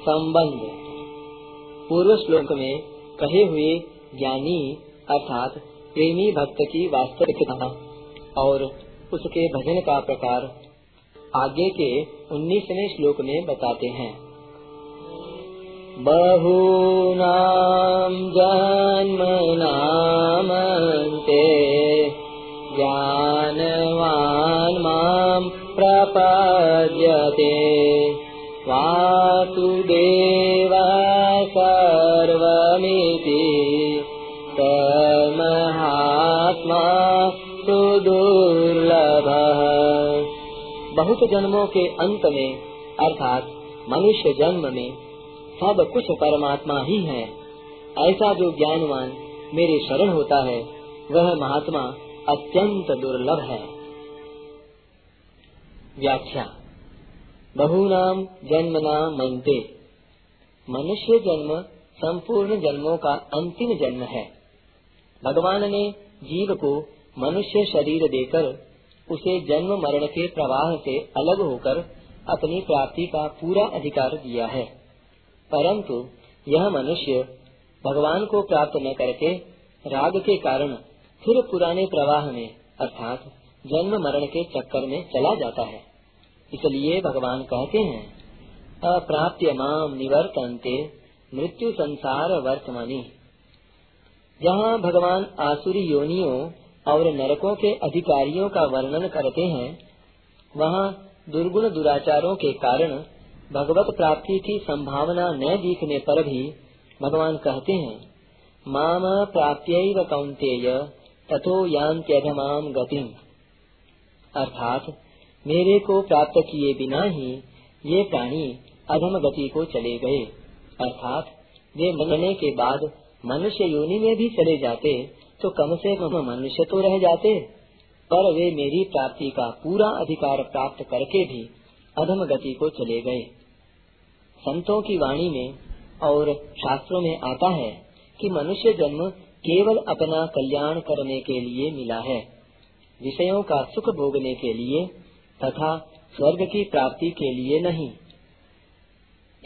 संबंध। पूर्व श्लोक में कहे हुए ज्ञानी अर्थात प्रेमी भक्त की वास्तविकता और उसके भजन का प्रकार आगे के उन्नीसवें श्लोक में बताते हैं। बहूनां जन्मनामन्ते ज्ञानवान् माँ प्रपद्यते। वासुदेव सर्वमिति तन्महात्मा सुदुर्लभः बहुत जन्मों के अंत में, अर्थात मनुष्य जन्म में, सब कुछ परमात्मा ही है। ऐसा जो ज्ञानवान मेरे शरण होता है, वह महात्मा अत्यंत दुर्लभ है। व्याख्या। बहुनाम जन्मना मनते। मनुष्य जन्म संपूर्ण जन्मों का अंतिम जन्म है। भगवान ने जीव को मनुष्य शरीर देकर उसे जन्म मरण के प्रवाह से अलग होकर अपनी प्राप्ति का पूरा अधिकार दिया है। परंतु यह मनुष्य भगवान को प्राप्त न करके राग के कारण फिर पुराने प्रवाह में अर्थात जन्म मरण के चक्कर में चला जाता है। इसलिए भगवान कहते हैं, अप्राप्य माम निवर्तनते, मृत्यु संसार वर्तमानी। जहाँ भगवान आसुरी योनियों और नरकों के अधिकारियों का वर्णन करते हैं, वहाँ दुर्गुण दुराचारों के कारण भगवत प्राप्ति की संभावना न दिखने पर भी भगवान कहते हैं, माम प्राप्य कौंतेय तथो यांत्यधमाम गतिम। अर्थात मेरे को प्राप्त किए बिना ही ये प्राणी अधम गति को चले गए। अर्थात वे मरने के बाद मनुष्य योनि में भी चले जाते तो कम से कम मनुष्य तो रह जाते। पर वे मेरी प्राप्ति का पूरा अधिकार प्राप्त करके भी अधम गति को चले गए। संतों की वाणी में और शास्त्रों में आता है कि मनुष्य जन्म केवल अपना कल्याण करने के लिए मिला है। विषयों का सुख भोगने के लिए तथा स्वर्ग की प्राप्ति के लिए नहीं।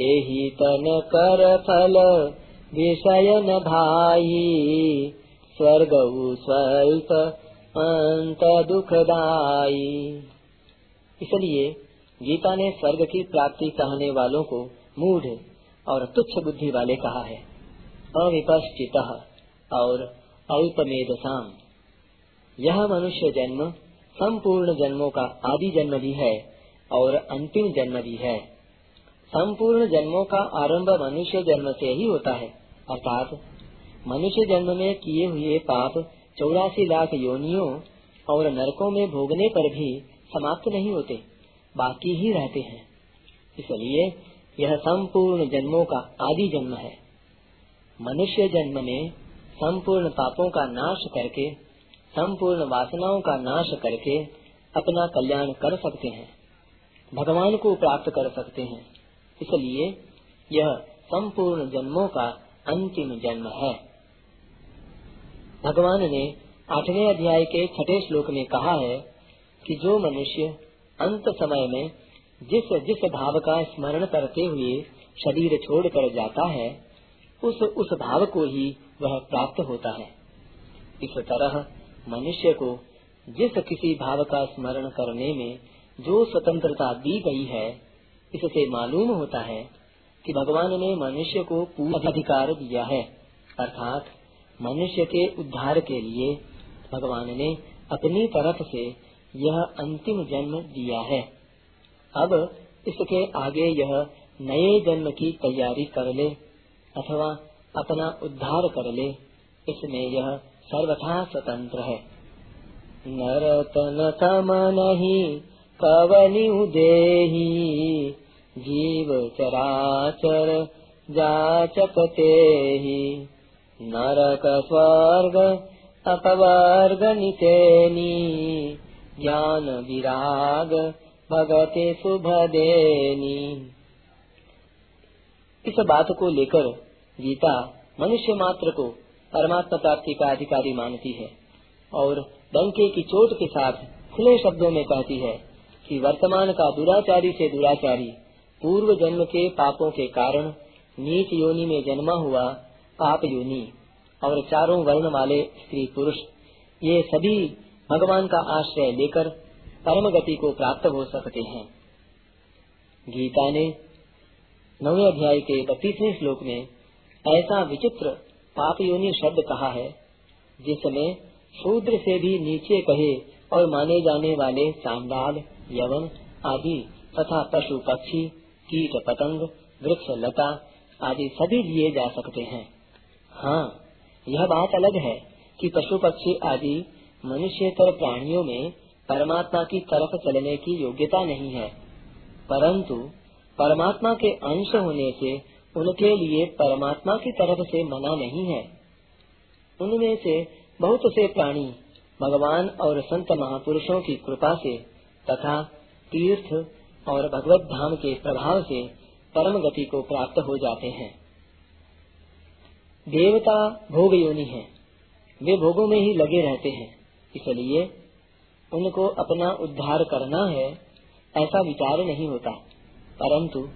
एहि तन कर फल विषय न भाई। स्वर्ग स्वल्प, अंत दुखदाई इसलिए गीता ने स्वर्ग की प्राप्ति कहने वालों को मूढ़ और तुच्छ बुद्धि वाले कहा है। अविपश्चित और अल्पमेधसाम। यह मनुष्य जन्म संपूर्ण जन्मों का आदि जन्म भी है और अंतिम जन्म भी है। संपूर्ण जन्मों का आरंभ मनुष्य जन्म से ही होता है, अर्थात मनुष्य जन्म में किए हुए पाप चौरासी लाख योनियों और नरकों में भोगने पर भी समाप्त नहीं होते, बाकी ही रहते हैं। इसलिए यह संपूर्ण जन्मों का आदि जन्म है। मनुष्य जन्म में संपूर्ण पापों का नाश करके संपूर्ण वासनाओं का नाश करके अपना कल्याण कर सकते हैं, भगवान को प्राप्त कर सकते हैं। इसलिए यह संपूर्ण जन्मों का अंतिम जन्म है। भगवान ने आठवें अध्याय के छठे श्लोक में कहा है कि जो मनुष्य अंत समय में जिस जिस भाव का स्मरण करते हुए शरीर छोड़कर जाता है, उस उस भाव को ही वह प्राप्त होता है। इस तरह मनुष्य को जिस किसी भाव का स्मरण करने में जो स्वतंत्रता दी गई है, इससे मालूम होता है कि भगवान ने मनुष्य को पूरा अधिकार दिया है। अर्थात मनुष्य के उद्धार के लिए भगवान ने अपनी तरफ़ से यह अंतिम जन्म दिया है। अब इसके आगे यह नए जन्म की तैयारी कर ले अथवा अपना उद्धार कर ले। इसमें यह सर्वथा स्वतंत्र है। नरतन तम नहीं कवनि उदेही जीव चराचर जाचकते ही नरक स्वर्ग अपवर्ग नितेनी ज्ञान विराग भगते शुभ देनी इस बात को लेकर गीता मनुष्य मात्र को परमात्मा प्राप्ति का अधिकारी मानती है और डंके की चोट के साथ खुले शब्दों में कहती है कि वर्तमान का दुराचारी से दुराचारी, पूर्व जन्म के पापों के कारण नीच योनि में जन्मा हुआ पाप योनि और चारों वर्ण वाले स्त्री पुरुष, ये सभी भगवान का आश्रय लेकर परम गति को प्राप्त हो सकते हैं। गीता ने नवे अध्याय के बत्तीसवें श्लोक में ऐसा विचित्र पाप योनि शब्द कहा है, जिसमें शूद्र से भी नीचे कहे और माने जाने वाले चांडाल यवन आदि तथा पशु पक्षी, कीट पतंग, वृक्ष लता आदि सभी लिए जा सकते हैं। हाँ यह बात अलग है कि पशु पक्षी आदि मनुष्यतर प्राणियों में परमात्मा की तरफ़ चलने की योग्यता नहीं है, परंतु परमात्मा के अंश होने से उनके लिए परमात्मा की तरफ़ से मना नहीं है। उनमें से बहुत से प्राणी भगवान और संत महापुरुषों की कृपा से तथा तीर्थ और भगवत धाम के प्रभाव से परम गति को प्राप्त हो जाते हैं। देवता भोग योनि है। वे भोगों में ही लगे रहते हैं। इसलिए उनको अपना उद्धार करना है ऐसा विचार नहीं होता। परंतु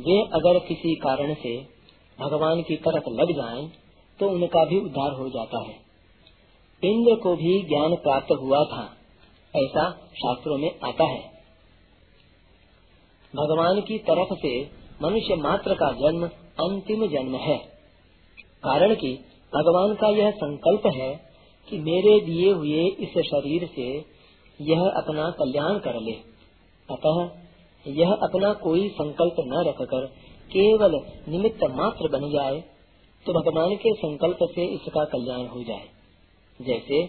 वे अगर किसी कारण से भगवान की तरफ़ लग जाएँ, तो उनका भी उद्धार हो जाता है। इंद्र को भी ज्ञान प्राप्त हुआ था ऐसा शास्त्रों में आता है। भगवान की तरफ़ से मनुष्य मात्र का जन्म अंतिम जन्म है। कारण कि भगवान का यह संकल्प है कि मेरे दिए हुए इस शरीर से यह अपना कल्याण कर ले। अतः यह अपना कोई संकल्प न रखकर केवल निमित्त मात्र बन जाए तो भगवान के संकल्प से इसका कल्याण हो जाए। जैसे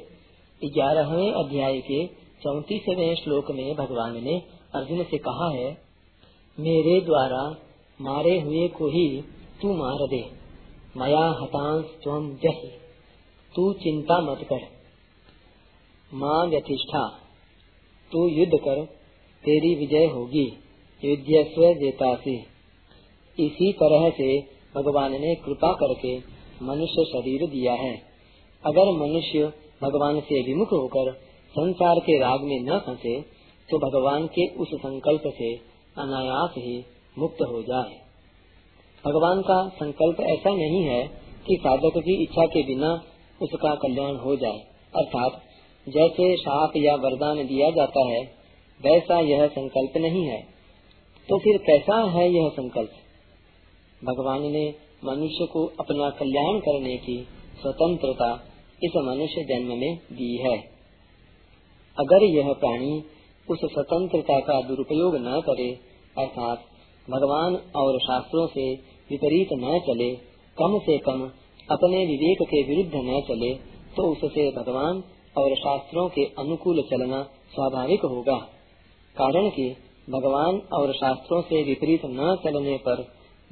ग्यारहवें अध्याय के चौतीसवें श्लोक में भगवान ने अर्जुन से कहा है, मेरे द्वारा मारे हुए को ही तू मार दे। मया हतांश तुम जही। तू चिंता मत कर। माँ व्यथिष्ठा। तू युद्ध कर। तेरी विजय होगी। युद्ध जेता से इसी तरह से भगवान ने कृपा करके मनुष्य शरीर दिया है। अगर मनुष्य भगवान से विमुख होकर संसार के राग में न फंसे तो भगवान के उस संकल्प से अनायास ही मुक्त हो जाए। भगवान का संकल्प ऐसा नहीं है कि साधक की इच्छा के बिना उसका कल्याण हो जाए। अर्थात, जैसे शाप या वरदान दिया जाता है, वैसा यह संकल्प नहीं है। तो फिर कैसा है यह संकल्प? भगवान ने मनुष्य को अपना कल्याण करने की स्वतंत्रता इस मनुष्य जन्म में दी है। अगर यह प्राणी उस स्वतंत्रता का दुरुपयोग न करे, अर्थात भगवान और शास्त्रों से विपरीत न चले, कम से कम अपने विवेक के विरुद्ध न चले तो उससे भगवान और शास्त्रों के अनुकूल चलना स्वाभाविक होगा। कारण कि भगवान और शास्त्रों से विपरीत न चलने पर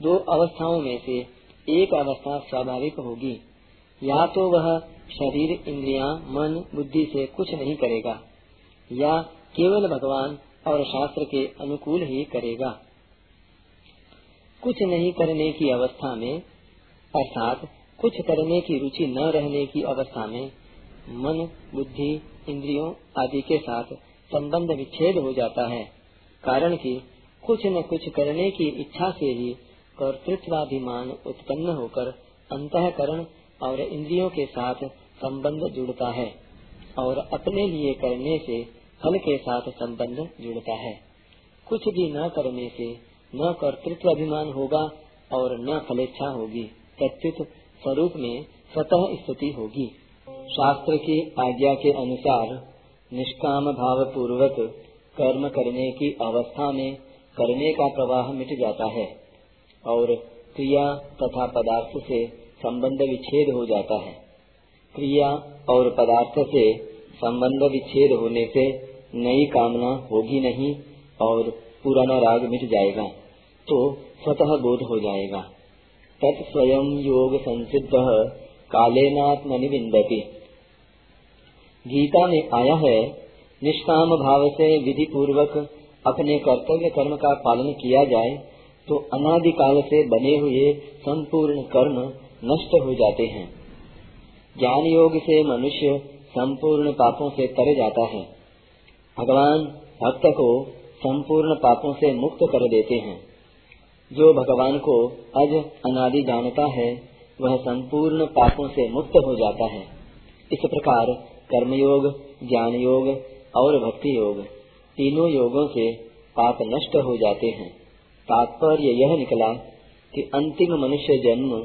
दो अवस्थाओं में से एक अवस्था स्वाभाविक होगी। या तो वह शरीर, इंद्रिया, मन, बुद्धि से कुछ नहीं करेगा, या केवल भगवान और शास्त्र के अनुकूल ही करेगा। कुछ नहीं करने की अवस्था में, अर्थात कुछ करने की रुचि न रहने की अवस्था में, मन, बुद्धि, इंद्रियों आदि के साथ संबंध विच्छेद हो जाता है। कारण कि कुछ न कुछ करने की इच्छा से ही कर्तृत्वाभिमान उत्पन्न होकर अंतकरण और इंद्रियों के साथ संबंध जुड़ता है और अपने लिए करने से फल के साथ संबंध जुड़ता है। कुछ भी न करने से न कर्तृत्व अभिमान होगा और न फलेच्छा होगी। प्रत्युत स्वरूप में स्वतः स्थिति होगी। शास्त्र की आज्ञा के अनुसार निष्काम भाव पूर्वक कर्म करने की अवस्था में करने का प्रवाह मिट जाता है और क्रिया तथा पदार्थ से संबंध विच्छेद हो जाता है। क्रिया और पदार्थ से संबंध विच्छेद होने से नई कामना होगी नहीं और पुराना राग मिट जाएगा तो स्वतः बोध हो जाएगा। तत् स्वयं योग संसिद्ध कालेनात्मनि विंदती गीता में आया है निष्काम भाव से विधि पूर्वक अपने कर्तव्य कर्म का पालन किया जाए तो अनादिकाल से बने हुए संपूर्ण कर्म नष्ट हो जाते हैं। ज्ञान योग से मनुष्य संपूर्ण पापों से तर जाता है। भगवान भक्त को संपूर्ण पापों से मुक्त कर देते हैं। जो भगवान को अज अनादि जानता है, वह संपूर्ण पापों से मुक्त हो जाता है। इस प्रकार कर्मयोग ज्ञान योग और भक्ति योग। तीनों योगों से पाप नष्ट हो जाते हैं। तात्पर्य यह निकला कि अंतिम मनुष्य जन्म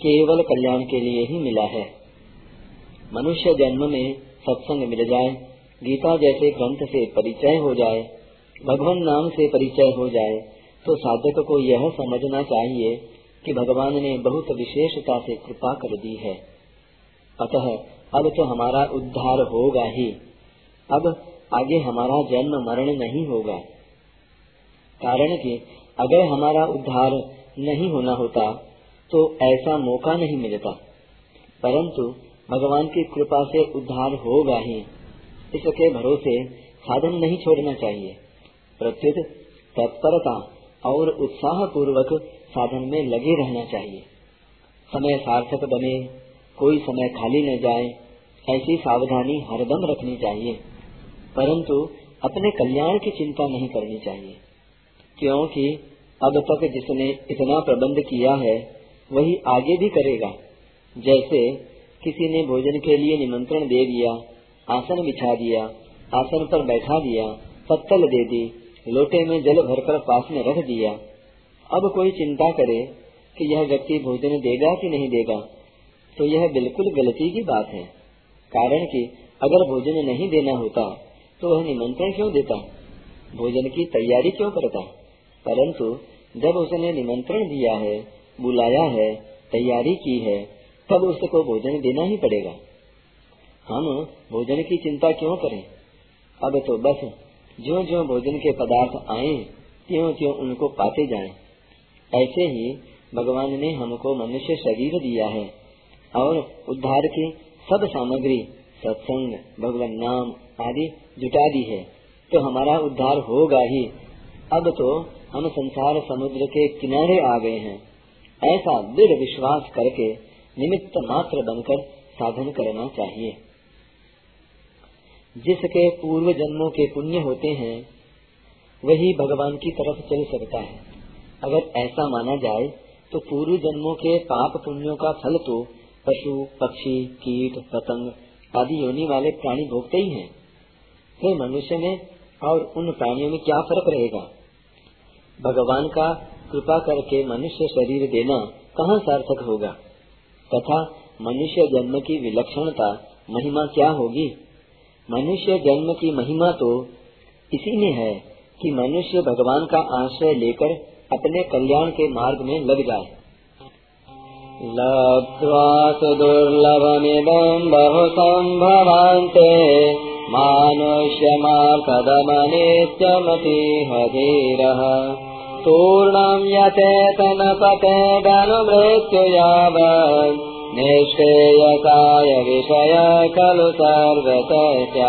केवल कल्याण के लिए ही मिला है। मनुष्य जन्म में सत्संग मिल जाए, गीता जैसे ग्रंथ से परिचय हो जाए, भगवान नाम से परिचय हो जाए तो साधक को यह समझना चाहिए कि भगवान ने बहुत विशेषता से कृपा कर दी है। अतः अब तो हमारा उद्धार होगा ही। अब आगे हमारा जन्म मरण नहीं होगा। कारण कि अगर हमारा उद्धार नहीं होना होता तो ऐसा मौका नहीं मिलता। परंतु भगवान की कृपा से उद्धार होगा ही। इसके भरोसे साधन नहीं छोड़ना चाहिए। प्रत्युत तत्परता और उत्साह पूर्वक साधन में लगे रहना चाहिए। समय सार्थक बने, कोई समय खाली न जाए, ऐसी सावधानी हरदम रखनी चाहिए। परंतु अपने कल्याण की चिंता नहीं करनी चाहिए, क्योंकि अब तक जिसने इतना प्रबंध किया है, वही आगे भी करेगा। जैसे किसी ने भोजन के लिए निमंत्रण दे दिया, आसन बिछा दिया, आसन पर बैठा दिया, पत्तल दे दी, लोटे में जल भरकर पास में रख दिया, अब कोई चिंता करे कि यह व्यक्ति भोजन देगा कि नहीं देगा तो यह बिल्कुल गलती की बात है। कारण कि अगर भोजन नहीं देना होता तो वह निमंत्रण क्यों देता? भोजन की तैयारी क्यों करता? परंतु जब उसने निमंत्रण दिया है, बुलाया है, तैयारी की है, तब उसको भोजन देना ही पड़ेगा। हम भोजन की चिंता क्यों करें? अब तो बस जो जो भोजन के पदार्थ आए त्यों त्यों उनको पाते जाएँ। ऐसे ही भगवान ने हमको मनुष्य शरीर दिया है और उद्धार की सब सामग्री, सत्संग, भगवान नाम आदि जुटा दी है तो हमारा उद्धार होगा ही। अब तो हम संसार समुद्र के किनारे आ गए हैं। ऐसा दृढ़ विश्वास करके निमित्त मात्र बनकर साधन करना चाहिए। जिसके पूर्व जन्मों के पुण्य होते हैं, वही भगवान की तरफ़ चल सकता है। अगर ऐसा माना जाए तो पूर्व जन्मों के पाप पुण्यों का फल तो पशु, पक्षी, कीट, पतंग आदि योनि वाले प्राणी भोगते ही हैं। फिर मनुष्य में और उन प्राणियों में क्या फ़र्क रहेगा? भगवान का कृपा करके मनुष्य शरीर देना कहाँ सार्थक होगा? तथा मनुष्य जन्म की विलक्षणता, महिमा क्या होगी? मनुष्य जन्म की महिमा तो इसी में है कि मनुष्य भगवान का आश्रय लेकर अपने कल्याण के मार्ग में लग जाए। लब्ध्वा सुदुर्लभमिदम् बहु सम्भवान्ते मानुष्यमार्कदमनित्यमतीह धीरः पूर्णम् यचेतनपतेदनुमृत्यु यावत् निष्क्रियताय विषय खलु सर्वतः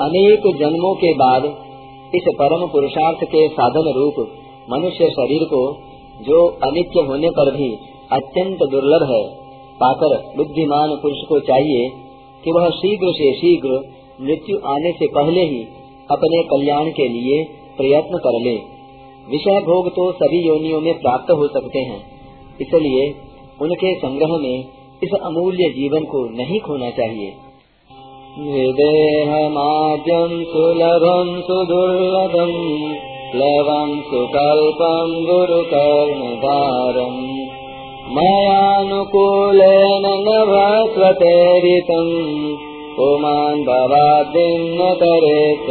अनेक जन्मों के बाद इस परम पुरुषार्थ के साधन रूप मनुष्य शरीर को, जो अनित्य होने पर भी अत्यंत दुर्लभ है, पाकर बुद्धिमान पुरुष को चाहिए कि वह शीघ्र से शीघ्र मृत्यु आने से पहले ही अपने कल्याण के लिए प्रयत्न कर ले। विषय भोग तो सभी योनियों में प्राप्त हो सकते हैं। इसलिए उनके संग्रह में इस अमूल्य जीवन को नहीं खोना चाहिए। सुलभम सुदुर्लभम प्लवम् सुकल्पम् गुरुकर्णधारम्। मयानुकूलेन न भास्वतेरितम् पुमान् भवादिम् न तरेत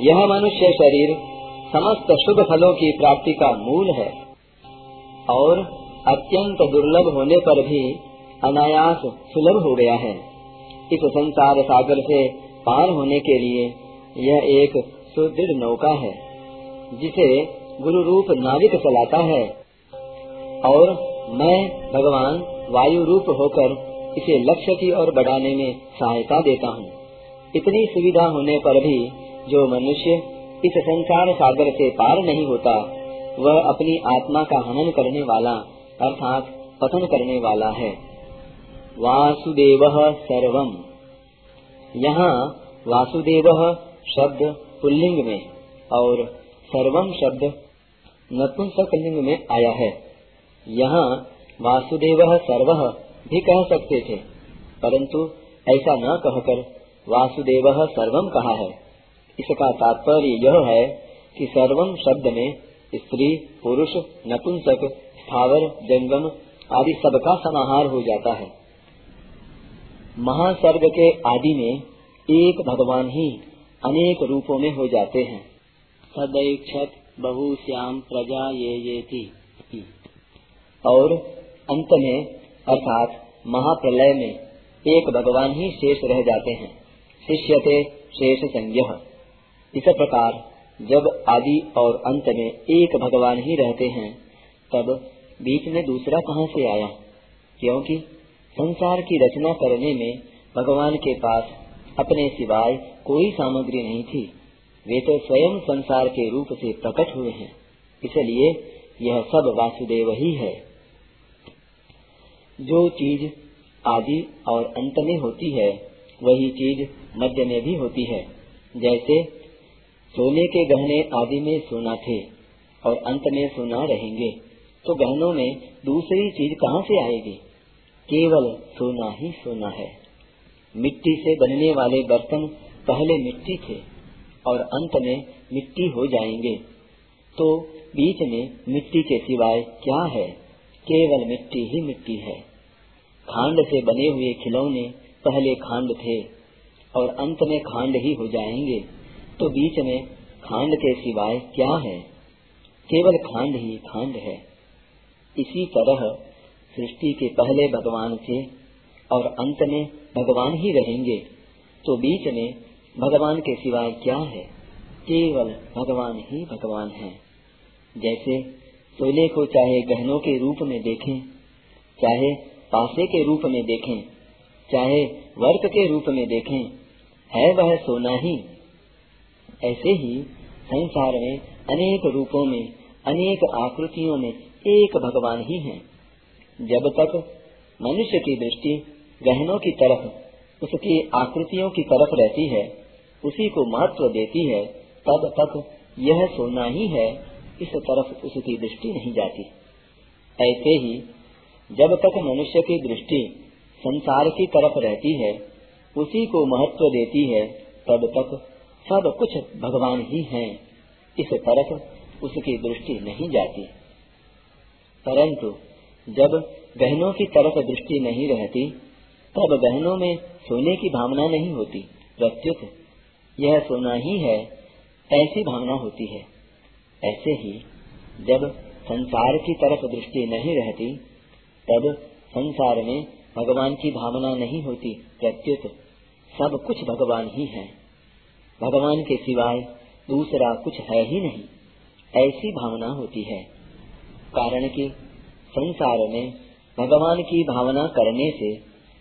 यह मनुष्य शरीर समस्त शुभ फलों की प्राप्ति का मूल है। और अत्यंत दुर्लभ होने पर भी अनायास सुलभ हो गया है। इस संसार सागर से पार होने के लिए यह एक सुदृढ़ नौका है, जिसे गुरु रूप नाविक चलाता है। और मैं, भगवान वायु रूप होकर इसे लक्ष्य की ओर बढ़ाने में सहायता देता हूँ। इतनी सुविधा होने पर भी जो मनुष्य इस संसार सागर से पार नहीं होता, वह अपनी आत्मा का हनन करने वाला, अर्थात पतन करने वाला है। वासुदेव सर्वम। यहाँ वासुदेव शब्द पुल्लिंग में और सर्वम शब्द नपुंसकलिंग में आया है। यहाँ वासुदेव सर्व भी कह सकते थे, परंतु ऐसा न कहकर वासुदेव सर्वम कहा है। इसका तात्पर्य यह है कि सर्वम शब्द में स्त्री, पुरुष, नपुंसक, स्थावर, जंगम आदि सबका समाहार हो जाता है। महासर्ग के आदि में एक भगवान ही अनेक रूपों में हो जाते हैं। सदैक्षत बहुश्याम प्रजा ये ये थी और अंत में, अर्थात महाप्रलय में, एक भगवान ही शेष रह जाते हैं। शिष्यते शेष संज्ञ। इस प्रकार, जब आदि और अंत में एक भगवान ही रहते हैं, तब बीच में दूसरा कहाँ से आया? क्योंकि संसार की रचना करने में भगवान के पास अपने सिवाय कोई सामग्री नहीं थी। वे तो स्वयं संसार के रूप से प्रकट हुए हैं। इसलिए यह सब वासुदेव ही है। जो चीज़ आदि और अंत में होती है, वही चीज़ मध्य में भी होती है। जैसे सोने के गहने आदि में सोना थे और अंत में सोना रहेंगे तो गहनों में दूसरी चीज़ कहाँ से आएगी? केवल सोना ही सोना है। मिट्टी से बनने वाले बर्तन पहले मिट्टी थे और अंत में मिट्टी हो जाएँगे। तो बीच में मिट्टी के सिवाय क्या है? केवल मिट्टी ही मिट्टी है। खांड से बने हुए खिलौने पहले खांड थे और अंत में खांड ही हो जाएँगे। तो बीच में खांड के सिवाय क्या है? केवल खांड ही खांड है। इसी तरह सृष्टि के पहले भगवान थे और अंत में भगवान ही रहेंगे। तो बीच में भगवान के सिवाय क्या है? केवल भगवान ही भगवान है। जैसे सोने को चाहे गहनों के रूप में देखें, चाहे पासे के रूप में देखें, चाहे वर्क के रूप में देखें, है वह सोना ही। ऐसे ही संसार में अनेक रूपों में, अनेक आकृतियों में एक भगवान ही है। जब तक मनुष्य की दृष्टि गहनों की तरफ़, उसकी आकृतियों की तरफ़ रहती है, उसी को महत्व देती है, तब तक यह सोना ही है, इस तरफ़ उसकी दृष्टि नहीं जाती। ऐसे ही जब तक मनुष्य की दृष्टि संसार की तरफ़ रहती है, उसी को महत्व देती है, तब तक सब कुछ भगवान ही हैं। इस तरफ़ उसकी दृष्टि नहीं जाती। परंतु जब बहनों की तरफ़ दृष्टि नहीं रहती, तब बहनों में सोने की भावना नहीं होती। प्रत्युत, यह सोना ही है, ऐसी भावना होती है। ऐसे ही जब संसार की तरफ़ दृष्टि नहीं रहती तब संसार में भगवान की भावना नहीं होती प्रत्युत। सब कुछ भगवान ही है। भगवान के सिवाय दूसरा कुछ है ही नहीं। ऐसी भावना होती है। कारण कि संसार में भगवान की भावना करने से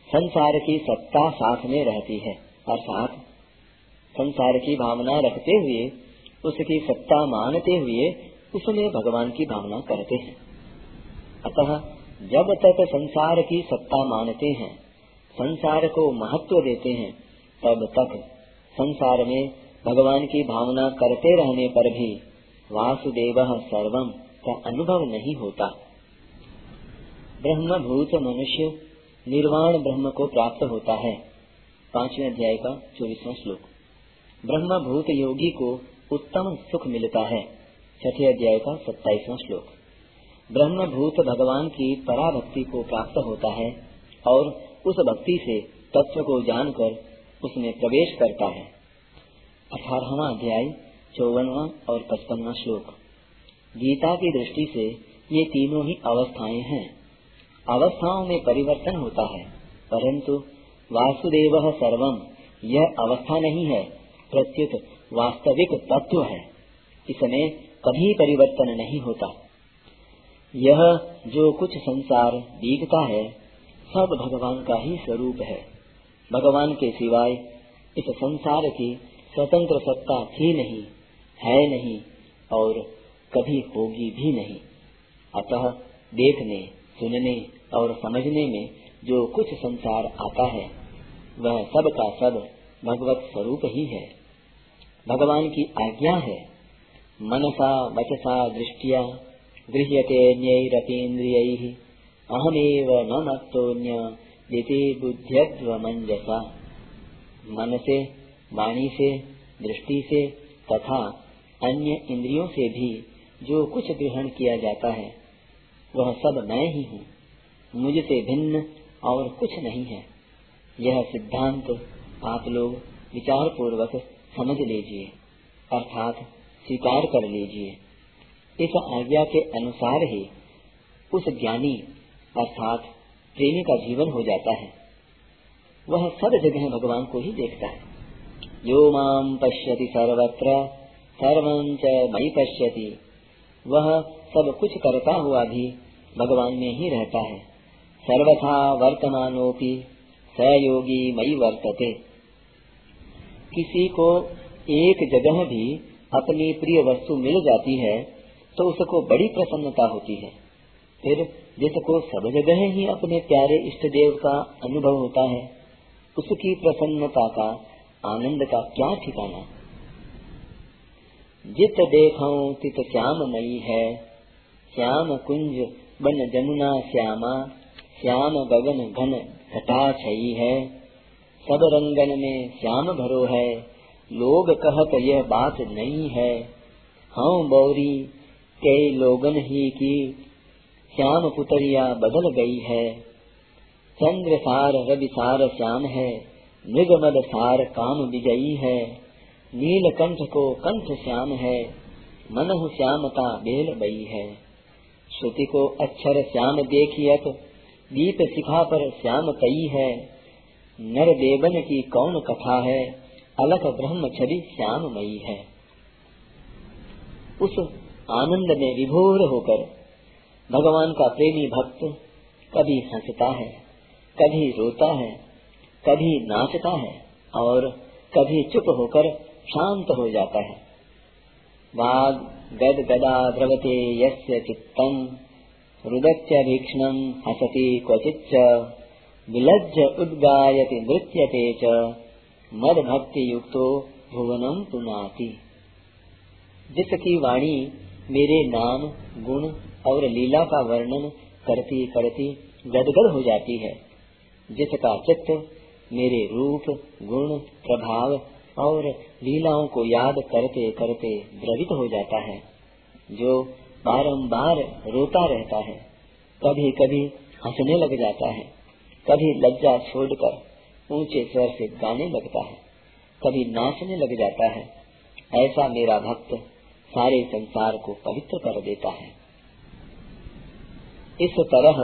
संसार की सत्ता साथ में रहती है। अर्थात संसार की भावना रखते हुए, उसकी सत्ता मानते हुए उसमें भगवान की भावना करते हैं। अतः जब तक संसार की सत्ता मानते हैं, संसार को महत्व देते हैं, तब तक संसार में भगवान की भावना करते रहने पर भी वासुदेव सर्वम का अनुभव नहीं होता। ब्रह्म भूत मनुष्य निर्वाण ब्रह्म को प्राप्त होता है। पाँचवें अध्याय का चौबीसवा श्लोक। ब्रह्म भूत योगी को उत्तम सुख मिलता है। छठे अध्याय का सत्ताईसवा श्लोक। ब्रह्म भूत भगवान की पराभक्ति को प्राप्त होता है और उस भक्ति से तत्व को जानकर उसमें प्रवेश करता है। अठारहवा अध्याय, चौवनवा और पचपनवा श्लोक। गीता की दृष्टि से ये तीनों ही अवस्थाएँ हैं। अवस्थाओं में परिवर्तन होता है, परंतु वासुदेव सर्वम यह अवस्था नहीं है, प्रत्युत वास्तविक तत्व है। इसमें कभी परिवर्तन नहीं होता। यह जो कुछ संसार दिखता है, सब भगवान का ही स्वरूप है। भगवान के सिवाय इस संसार की स्वतंत्र सत्ता थी नहीं, है नहीं और कभी होगी भी नहीं। अतः देखने, सुनने और समझने में जो कुछ संसार आता है, वह सब का सब भगवत स्वरूप ही है। भगवान की आज्ञा है, मनसा, वचसा, दृष्टिया गृह्यते न्यैरतीन्द्रियैः। अहमेव न मत्तोऽन्य इति बुद्ध्यध्वमञ्जसा मन से वाणी से दृष्टि से तथा अन्य इंद्रियों से भी जो कुछ ग्रहण किया जाता है, वह सब मैं ही हूँ। मुझसे भिन्न और कुछ नहीं है। यह सिद्धांत आप लोग विचार पूर्वक समझ लीजिए, अर्थात स्वीकार कर लीजिए। इस आज्ञा के अनुसार ही उस ज्ञानी अर्थात प्रेमी का जीवन हो जाता है। वह सब जगह भगवान को ही देखता है। यो माम पश्यति सर्वत्र, सर्वं मई पश्यति। वह सब कुछ करता हुआ भी भगवान में ही रहता है। सर्वथा वर्तमानोपि सयोगी मई वर्तते। किसी को एक जगह भी अपनी प्रिय वस्तु मिल जाती है तो उसको बड़ी प्रसन्नता होती है। फिर जिसको सब जगह ही अपने प्यारे इष्ट देव का अनुभव होता है, उसकी प्रसन्नता का, आनंद का क्या ठिकाना? जित देखो तित श्याम मई है, श्याम कुंज बन जमुना श्यामा, श्याम गगन घन घटा छई है। सब रंगन में श्याम भरो है, लोग कहत यह बात नहीं है। हाँ बौरी कई लोगन ही की श्याम पुतरिया बदल गई है। चंद्र सार, रवि सार श्याम है मृगमद सार काम विजयी है। नील कंठ को कंठ श्याम है मन श्यामता बेल बई है। श्रुति को अक्षर श्याम देखियत, दीप शिखा पर श्याम कई है। नर देवन की कौन कथा है, अलख ब्रह्म छवि श्याममयी है। उस आनंद में विभोर होकर भगवान का प्रेमी भक्त कभी हंसता है, कभी रोता है, कभी नाचता है और कभी चुप होकर शांत हो जाता है। वाग गद गदा द्रवते यस्य चित्तम रुदच्य भीक्षण हसती क्वचिच्च, विलज्ज उद्गायति नृत्यते च मद भक्ति युक्तो भुवनम पुनाति। जिसकी वाणी मेरे नाम, गुण और लीला का वर्णन करती करती गदगद हो जाती है। जिसका चित्त मेरे रूप, गुण, प्रभाव और लीलाओं को याद करते करते द्रवित हो जाता है, जो बारंबार रोता रहता है। कभी कभी हंसने लग जाता है, कभी लज्जा छोड़कर ऊँचे स्वर से गाने लगता है, कभी नाचने लग जाता है। ऐसा मेरा भक्त सारे संसार को पवित्र कर देता है। इस तरह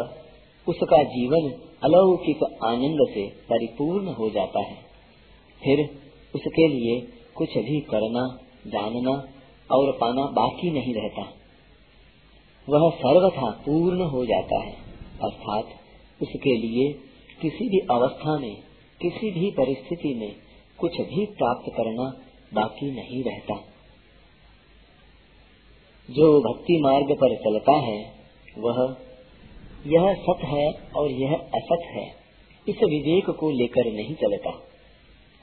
उसका जीवन अलौकिक आनंद से परिपूर्ण हो जाता है। फिर उसके लिए कुछ भी करना, जानना और पाना बाकी नहीं रहता। वह सर्वथा पूर्ण हो जाता है, अर्थात उसके लिए किसी भी अवस्था में, किसी भी परिस्थिति में कुछ भी प्राप्त करना बाकी नहीं रहता। जो भक्ति मार्ग पर चलता है, वह, यह सत है और यह असत है, इस विवेक को लेकर नहीं चलता।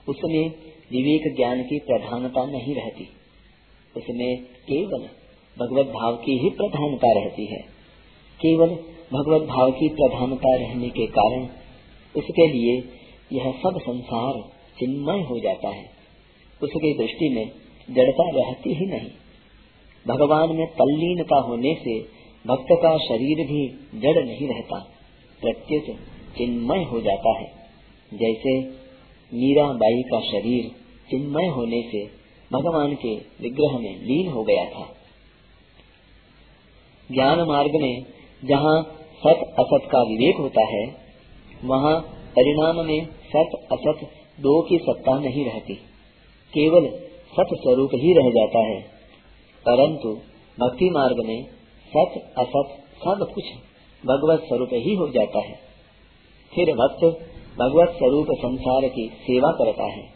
उसमें विवेक ज्ञान की प्रधानता नहीं रहती। उसमें केवल भगवत भाव की ही प्रधानता रहती है। केवल भगवत भाव की प्रधानता रहने के कारण उसके लिए यह सब संसार चिन्मय हो जाता है। उसकी दृष्टि में जड़ता रहती ही नहीं। भगवान में तल्लीनता होने से भक्त का शरीर भी जड़ नहीं रहता प्रत्युत चिन्मय हो जाता है। जैसे मीरा बाई का शरीर चिन्मय होने से भगवान के विग्रह में लीन हो गया था। ज्ञान मार्ग में जहाँ सत असत का विवेक होता है, वहाँ परिणाम में सत असत दो की सत्ता नहीं रहती, केवल सत स्वरूप ही रह जाता है। परंतु भक्ति मार्ग में सत, असत, सब कुछ भगवत स्वरूप ही हो जाता है। फिर भक्त भगवत स्वरूप संसार की सेवा करता है।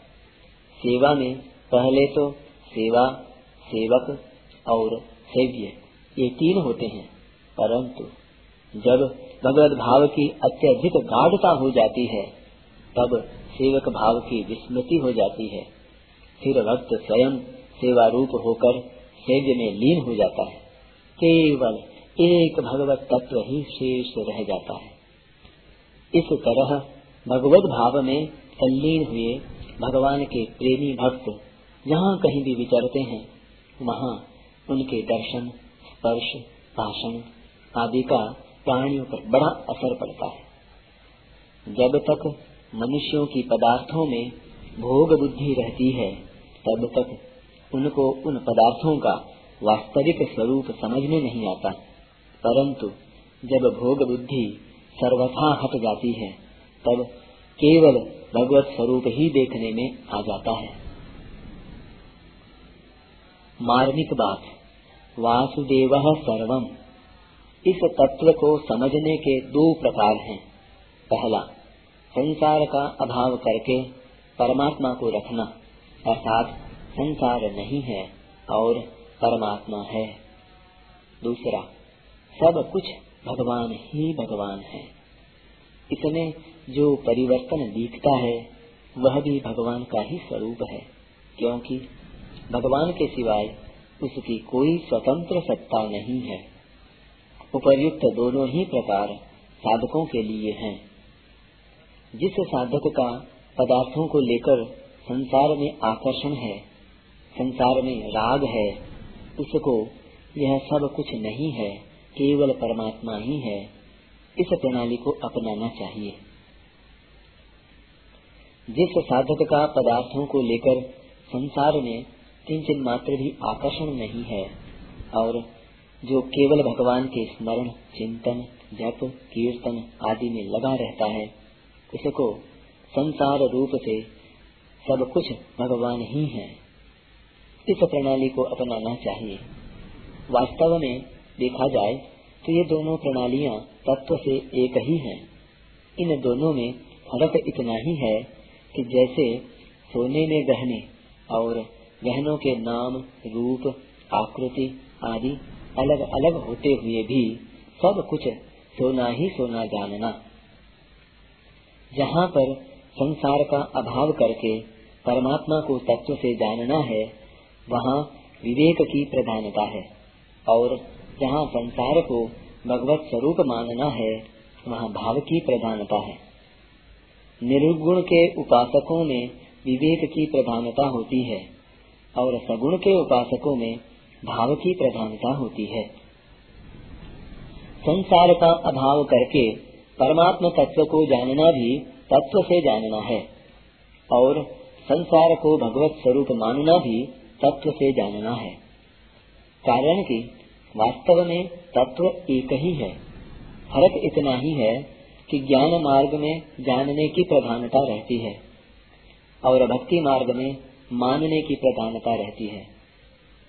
सेवा में पहले तो सेवा, सेवक और सेव्य ये तीन होते हैं। परंतु जब भगवत भाव की अत्यधिक गाढ़ता हो जाती है, तब सेवक भाव की विस्मृति हो जाती है। फिर भक्त स्वयं सेवा रूप होकर सेव्य में लीन हो जाता है। केवल एक भगवत तत्व ही शेष रह जाता है। इस तरह भगवत भाव में तल्लीन हुए भगवान के प्रेमी भक्त जहाँ कहीं भी विचरते हैं, वहाँ उनके दर्शन, स्पर्श, भाषण आदि का प्राणियों पर बड़ा असर पड़ता है। जब तक मनुष्यों की पदार्थों में भोग बुद्धि रहती है, तब तक उनको उन पदार्थों का वास्तविक स्वरूप समझ में नहीं आता। परंतु जब भोग बुद्धि सर्वथा हट जाती है, तब केवल भगवत स्वरूप ही देखने में आ जाता है। मार्मिक बात, वासुदेव सर्वम। इस तत्व को समझने के दो प्रकार हैं। पहला, संसार का अभाव करके परमात्मा को रखना, अर्थात संसार नहीं है और परमात्मा है। दूसरा, सब कुछ भगवान ही भगवान है। इसमें जो परिवर्तन दिखता है, वह भी भगवान का ही स्वरूप है, क्योंकि भगवान के सिवाय उसकी कोई स्वतंत्र सत्ता नहीं है। उपर्युक्त दोनों ही प्रकार साधकों के लिए हैं। जिस साधक का पदार्थों को लेकर संसार में आकर्षण है संसार में राग है, उसको यह सब कुछ नहीं है, केवल परमात्मा ही है। इस प्रणाली को अपनाना चाहिए। जिस साधक का पदार्थों को लेकर संसार में किंचन मात्र भी आकर्षण नहीं है, और जो केवल भगवान के स्मरण, चिंतन, जप, कीर्तन आदि में लगा रहता है, उसको संसार रूप से सब कुछ भगवान ही है। इस प्रणाली को अपनाना चाहिए वास्तव में देखा जाए तो ये दोनों प्रणालियाँ तत्व से एक ही हैं। इन दोनों में फ़र्क इतना ही है कि जैसे सोने में गहने और गहनों के नाम, रूप, आकृति आदि अलग अलग होते हुए भी सब कुछ सोना ही सोना जानना जहाँ पर संसार का अभाव करके परमात्मा को तत्व से जानना है वहाँ विवेक की प्रधानता है। और जहाँ संसार को भगवत स्वरूप मानना है, वहाँ भाव की प्रधानता है। निर्गुण के उपासकों में विवेक की प्रधानता होती है, और सगुण के उपासकों में भाव की प्रधानता होती है। संसार का अभाव करके परमात्मा तत्व को जानना भी तत्व से जानना है, और संसार को भगवत स्वरूप मानना भी तत्व से जानना है। कारण कि, वास्तव में तत्व एक ही है। फ़र्क इतना ही है कि ज्ञान मार्ग में जानने की प्रधानता रहती है और भक्ति मार्ग में मानने की प्रधानता रहती है।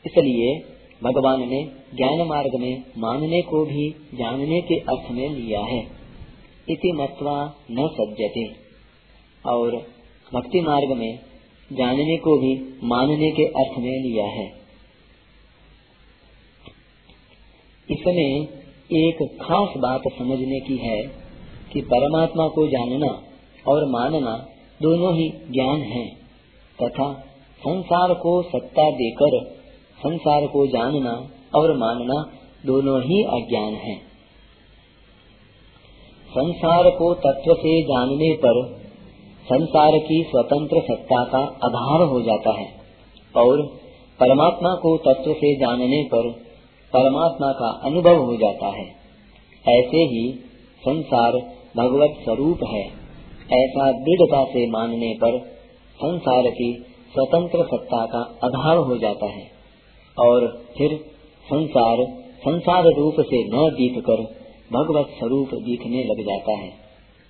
इसलिए भगवान ने ज्ञान मार्ग में मानने को भी जानने के अर्थ में लिया है। इति मत्वा न सज्जते। और भक्ति मार्ग में जानने को भी मानने के अर्थ में लिया है। इसमें एक खास बात समझने की है कि परमात्मा को जानना और मानना दोनों ही ज्ञान है, तथा संसार को सत्ता देकर संसार को जानना और मानना दोनों ही अज्ञान है। संसार को तत्व से जानने पर संसार की स्वतंत्र सत्ता का अभाव हो जाता है। और परमात्मा को तत्व से जानने पर परमात्मा का अनुभव हो जाता है। ऐसे ही संसार भगवत स्वरूप है। ऐसा दृढ़ता से मानने पर संसार की स्वतंत्र सत्ता का अभाव हो जाता है। और फिर संसार संसार रूप से न दीप कर भगवत स्वरूप दिखने लग जाता है।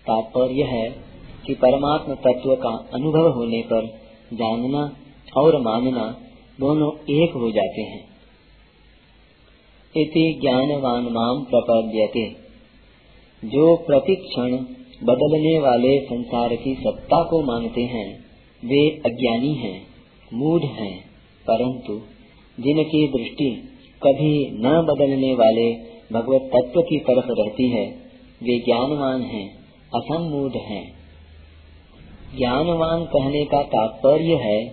तात्पर्य है कि परमात्म तत्व का अनुभव होने पर जानना और मानना दोनों एक हो जाते हैं। इति ज्ञानवान माम प्रपद्यते। जो प्रतिक्षण बदलने वाले संसार की सत्ता को मानते हैं, वे अज्ञानी हैं, मूढ़ हैं, परंतु जिनकी दृष्टि कभी न बदलने वाले भगवत तत्व की तरफ़ रहती है, वे ज्ञानवान हैं, असमूढ़ हैं। ज्ञानवान कहने का तात्पर्य है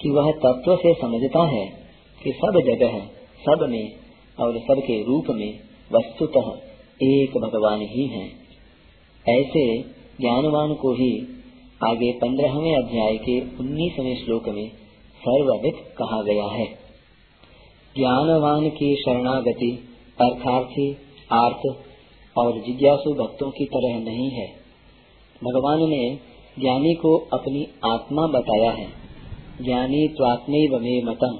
कि वह तत्व से समझता है कि सब जगह, सब में और सबके रूप में वस्तुतः एक भगवान ही है। ऐसे ज्ञानवान को ही आगे पंद्रहवें अध्याय के उन्नीसवें श्लोक में सर्वविद कहा गया है। ज्ञानवान की शरणागति अर्थार्थी आर्थ और जिज्ञासु भक्तों की तरह नहीं है। भगवान ने ज्ञानी को अपनी आत्मा बताया है। ज्ञानी त्वात्मे में मतम।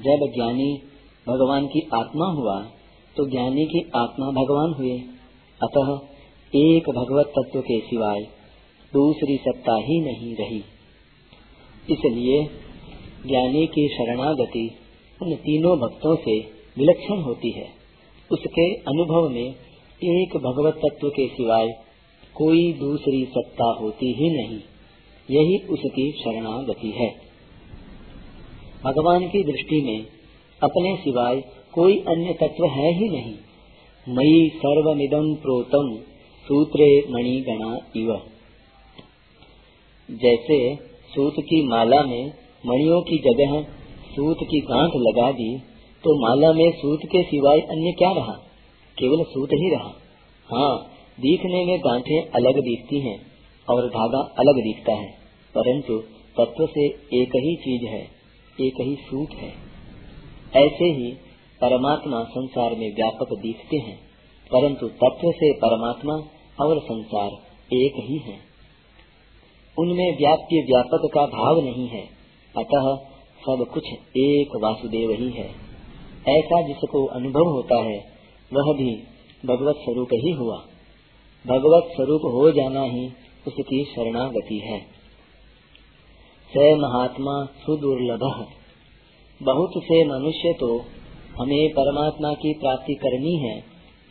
जब ज्ञानी भगवान की आत्मा हुआ तो ज्ञानी की आत्मा भगवान हुए। अतः एक भगवत तत्व के सिवाय दूसरी सत्ता ही नहीं रही। इसलिए ज्ञानी की शरणागति उन तीनों भक्तों से विलक्षण होती है। उसके अनुभव में एक भगवत तत्व के सिवाय कोई दूसरी सत्ता होती ही नहीं। यही उसकी शरणागति है। भगवान की दृष्टि में अपने सिवाय कोई अन्य तत्व है ही नहीं। मई सर्वमिदम प्रोतम सूत्रे मणिगणा इव। जैसे सूत की माला में मणियों की जगह सूत की गांठ लगा दी तो माला में सूत के सिवाय अन्य क्या रहा? केवल सूत ही रहा। हाँ दिखने में गांठें अलग दिखती हैं और धागा अलग दिखता है, परंतु तत्व से एक ही चीज़ है, एक ही सूत है। ऐसे ही परमात्मा संसार में व्यापक दिखते हैं, परंतु तत्व से परमात्मा और संसार एक ही है। उनमें व्याप्य व्यापक का भाव नहीं है, अतः सब कुछ एक वासुदेव ही है। ऐसा जिसको अनुभव होता है, वह भी भगवत स्वरूप ही हुआ। भगवत स्वरूप हो जाना ही उसकी शरणागति है। स महात्मा सुदुर्लभ। बहुत से मनुष्य तो हमें परमात्मा की प्राप्ति करनी है,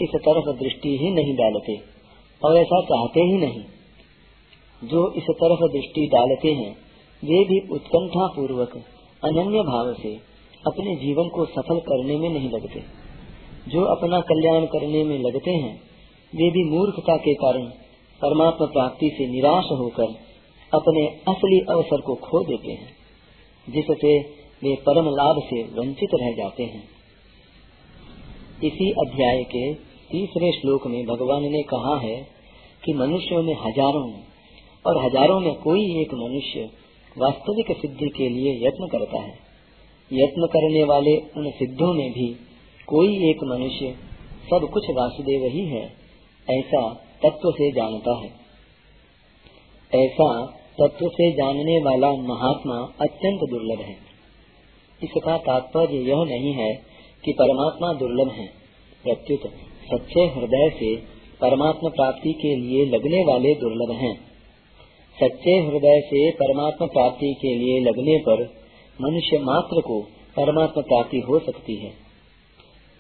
इस तरफ़ दृष्टि ही नहीं डालते, और ऐसा चाहते ही नहीं। जो इस तरफ़ दृष्टि डालते हैं, वे भी उत्कंठा पूर्वक अनन्य भाव से अपने जीवन को सफल करने में नहीं लगते। जो अपना कल्याण करने में लगते हैं वे भी मूर्खता के कारण परमात्मा प्राप्ति से निराश होकर अपने असली अवसर को खो देते हैं, जिससे वे परम लाभ से वंचित रह जाते हैं। इसी अध्याय के तीसरे श्लोक में भगवान ने कहा है कि मनुष्यों में हज़ारों और हज़ारों में कोई एक मनुष्य वास्तविक सिद्धि के लिए यत्न करता है। यत्न करने वाले उन सिद्धों में भी कोई एक मनुष्य सब कुछ वासुदेव ही है। ऐसा तत्व से जानता है। ऐसा तत्व से जानने वाला महात्मा अत्यंत दुर्लभ है। इसका तात्पर्य यह नहीं है कि परमात्मा दुर्लभ है। प्रत्युत सच्चे हृदय से परमात्मा प्राप्ति के लिए लगने वाले दुर्लभ हैं। सच्चे हृदय से परमात्मा प्राप्ति के लिए लगने पर मनुष्य मात्र को परमात्मा प्राप्ति हो सकती है,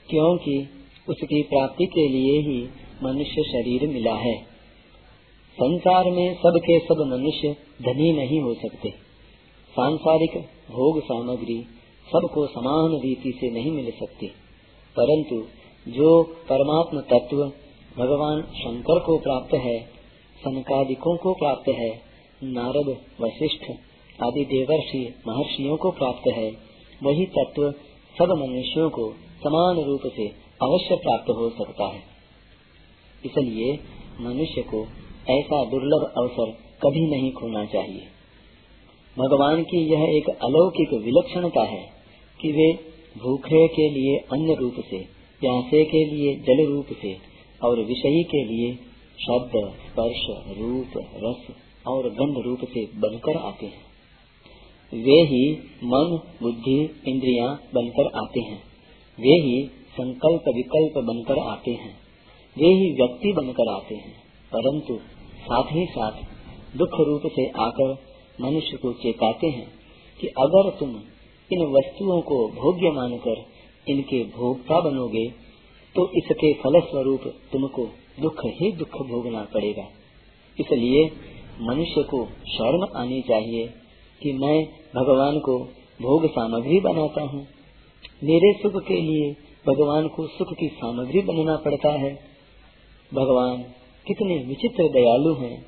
क्योंकि उसकी प्राप्ति के लिए ही मनुष्य शरीर मिला है। संसार में सब के सब मनुष्य धनी नहीं हो सकते। सांसारिक भोग सामग्री सबको समान रीति से नहीं मिल सकती। परंतु जो परमात्म तत्व भगवान शंकर को प्राप्त है संकादिकों को प्राप्त है, नारद, वशिष्ठ आदि देवर्षि महर्षियों को प्राप्त है, वही तत्व सब मनुष्यों को समान रूप से अवश्य प्राप्त हो सकता है। इसलिए मनुष्य को ऐसा दुर्लभ अवसर कभी नहीं खोना चाहिए। भगवान की यह एक अलौकिक विलक्षणता है कि वे भूखे के लिए अन्य रूप से, प्यासे के लिए जल रूप से, और विषयी के लिए शब्द, स्पर्श, रूप, रस और गंध रूप से बनकर आते हैं। वे ही मन, बुद्धि, इंद्रियाँ बनकर आते हैं। वे ही संकल्प विकल्प बनकर आते हैं। वे ही व्यक्ति बनकर आते हैं। परंतु साथ ही साथ दुख रूप से आकर मनुष्य को चेताते हैं कि अगर तुम इन वस्तुओं को भोग्य मानकर इनके भोगता बनोगे तो इसके फल स्वरूप तुमको दुख ही दुख भोगना पड़ेगा। इसलिए मनुष्य को शर्म आनी चाहिए कि मैं भगवान को भोग सामग्री बनाता हूँ। मेरे सुख के लिए भगवान को सुख की सामग्री बनना पड़ता है। भगवान, कितने विचित्र दयालु हैं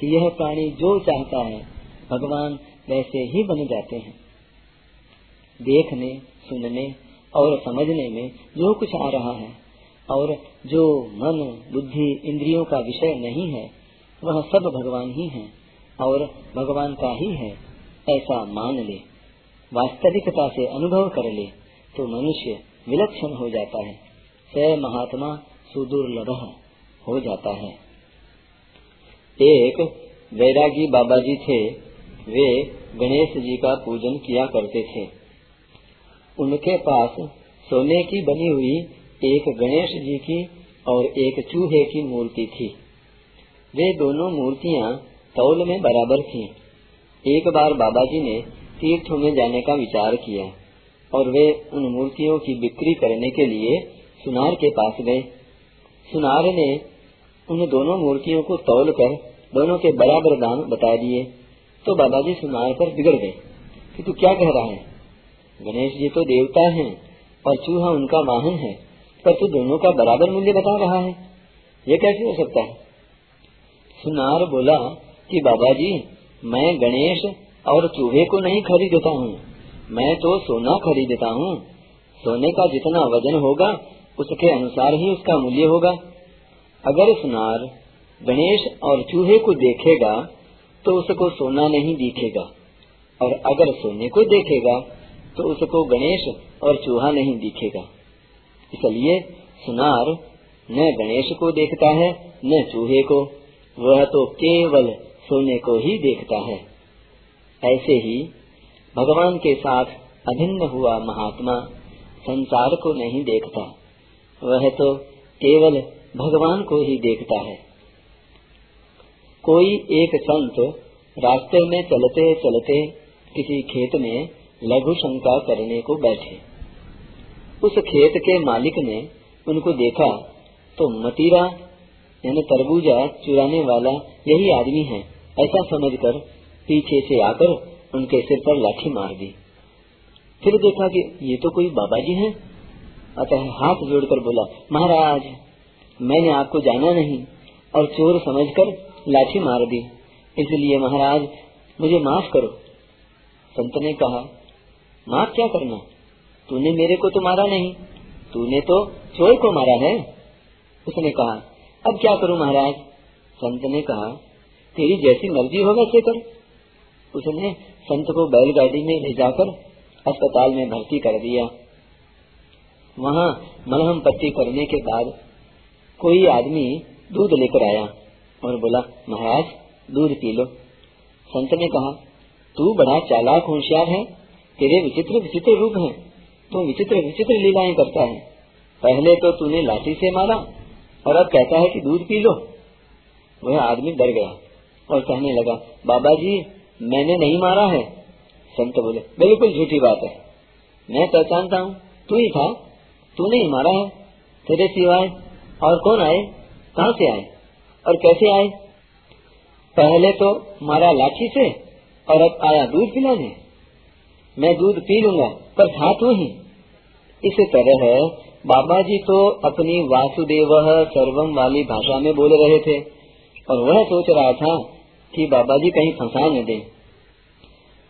कि यह प्राणी जो चाहता है, भगवान वैसे ही बन जाते हैं। देखने, सुनने और समझने में जो कुछ आ रहा है और जो मन, बुद्धि, इंद्रियों का विषय नहीं है, वह सब भगवान ही है और भगवान का ही है। ऐसा मान ले, वास्तविकता से अनुभव कर ले तो मनुष्य विलक्षण हो जाता है। स महात्मा सुदुर्लभ। हो जाता है। एक वैरागी बाबा जी थे, वे गणेश जी का पूजन किया करते थे। उनके पास सोने की बनी हुई एक गणेश जी की और एक चूहे की मूर्ति थी। वे दोनों मूर्तियाँ तौल में बराबर थी। एक बार बाबा जी ने तीर्थों में जाने का विचार किया और वे उन मूर्तियों की बिक्री करने के लिए सुनार के पास गए। सुनार ने उन दोनों मूर्तियों को तौल कर दोनों के बराबर दाम बता दिए। तो बाबा जी सुनार पर बिगड़ गए। कि तू क्या कह रहा है? गणेश जी तो देवता हैं और चूहा उनका वाहन है, पर तू दोनों का बराबर मूल्य बता रहा है। ये कैसे हो सकता है? सुनार बोला कि बाबा जी मैं गणेश और चूहे को नहीं खरीदता हूँ। मैं तो सोना खरीदता हूँ। सोने का जितना वज़न होगा उसके अनुसार ही उसका मूल्य होगा। अगर सुनार गणेश और चूहे को देखेगा तो उसको सोना नहीं दिखेगा। और अगर सोने को देखेगा तो उसको गणेश और चूहा नहीं दिखेगा। इसलिए सुनार न गणेश को देखता है, न चूहे को। वह तो केवल सोने को ही देखता है। ऐसे ही भगवान के साथ अभिन्न हुआ महात्मा संसार को नहीं देखता। वह तो केवल भगवान को ही देखता है। कोई एक संत रास्ते में चलते चलते किसी खेत में लघु शंका करने को बैठे। उस खेत के मालिक ने उनको देखा तो मतीरा यानी तरबूजा चुराने वाला यही आदमी है। ऐसा समझकर पीछे से आकर उनके सिर पर लाठी मार दी। फिर देखा कि ये तो कोई बाबा जी है। अतः हाथ जोड़कर बोला, महाराज, मैंने आपको जाना नहीं और चोर समझकर लाठी मार दी। इसलिए महाराज, मुझे माफ़ करो। संत ने कहा, माफ़ क्या करना? तूने मेरे को तो मारा नहीं, तूने तो चोर को मारा है। उसने कहा, अब क्या करूँ महाराज? संत ने कहा, तेरी जैसी मर्ज़ी हो वैसे कर। उसने संत को बैलगाड़ी में ले जाकर अस्पताल में भर्ती कर दिया। वहाँ मलहम पट्टी करने के बाद कोई आदमी दूध लेकर आया और बोला, महाराज, दूध पी लो। संत ने कहा, तू बड़ा चालाक होशियार है, तेरे विचित्र विचित्र रूप है, तू विचित्र विचित्र लीलाएँ करता है। पहले तो तूने लाठी से मारा और अब कहता है कि दूध पी लो। वह आदमी डर गया और कहने लगा बाबा जी मैंने नहीं मारा है। संत बोले, बिल्कुल झूठी बात है। मैं पहचानता हूँ, तू ही था तू नहीं मारा है, तेरे सिवाय और कौन आए, कहाँ से आए और कैसे आए? पहले तो मारा लाठी से और अब आया दूध पिलाने। मैं दूध पी लूँगा, पर था तू ही। इस तरह बाबा जी तो अपनी वासुदेव सर्वम वाली भाषा में बोल रहे थे और वह सोच रहा था कि बाबा जी कहीं फंसा न दे।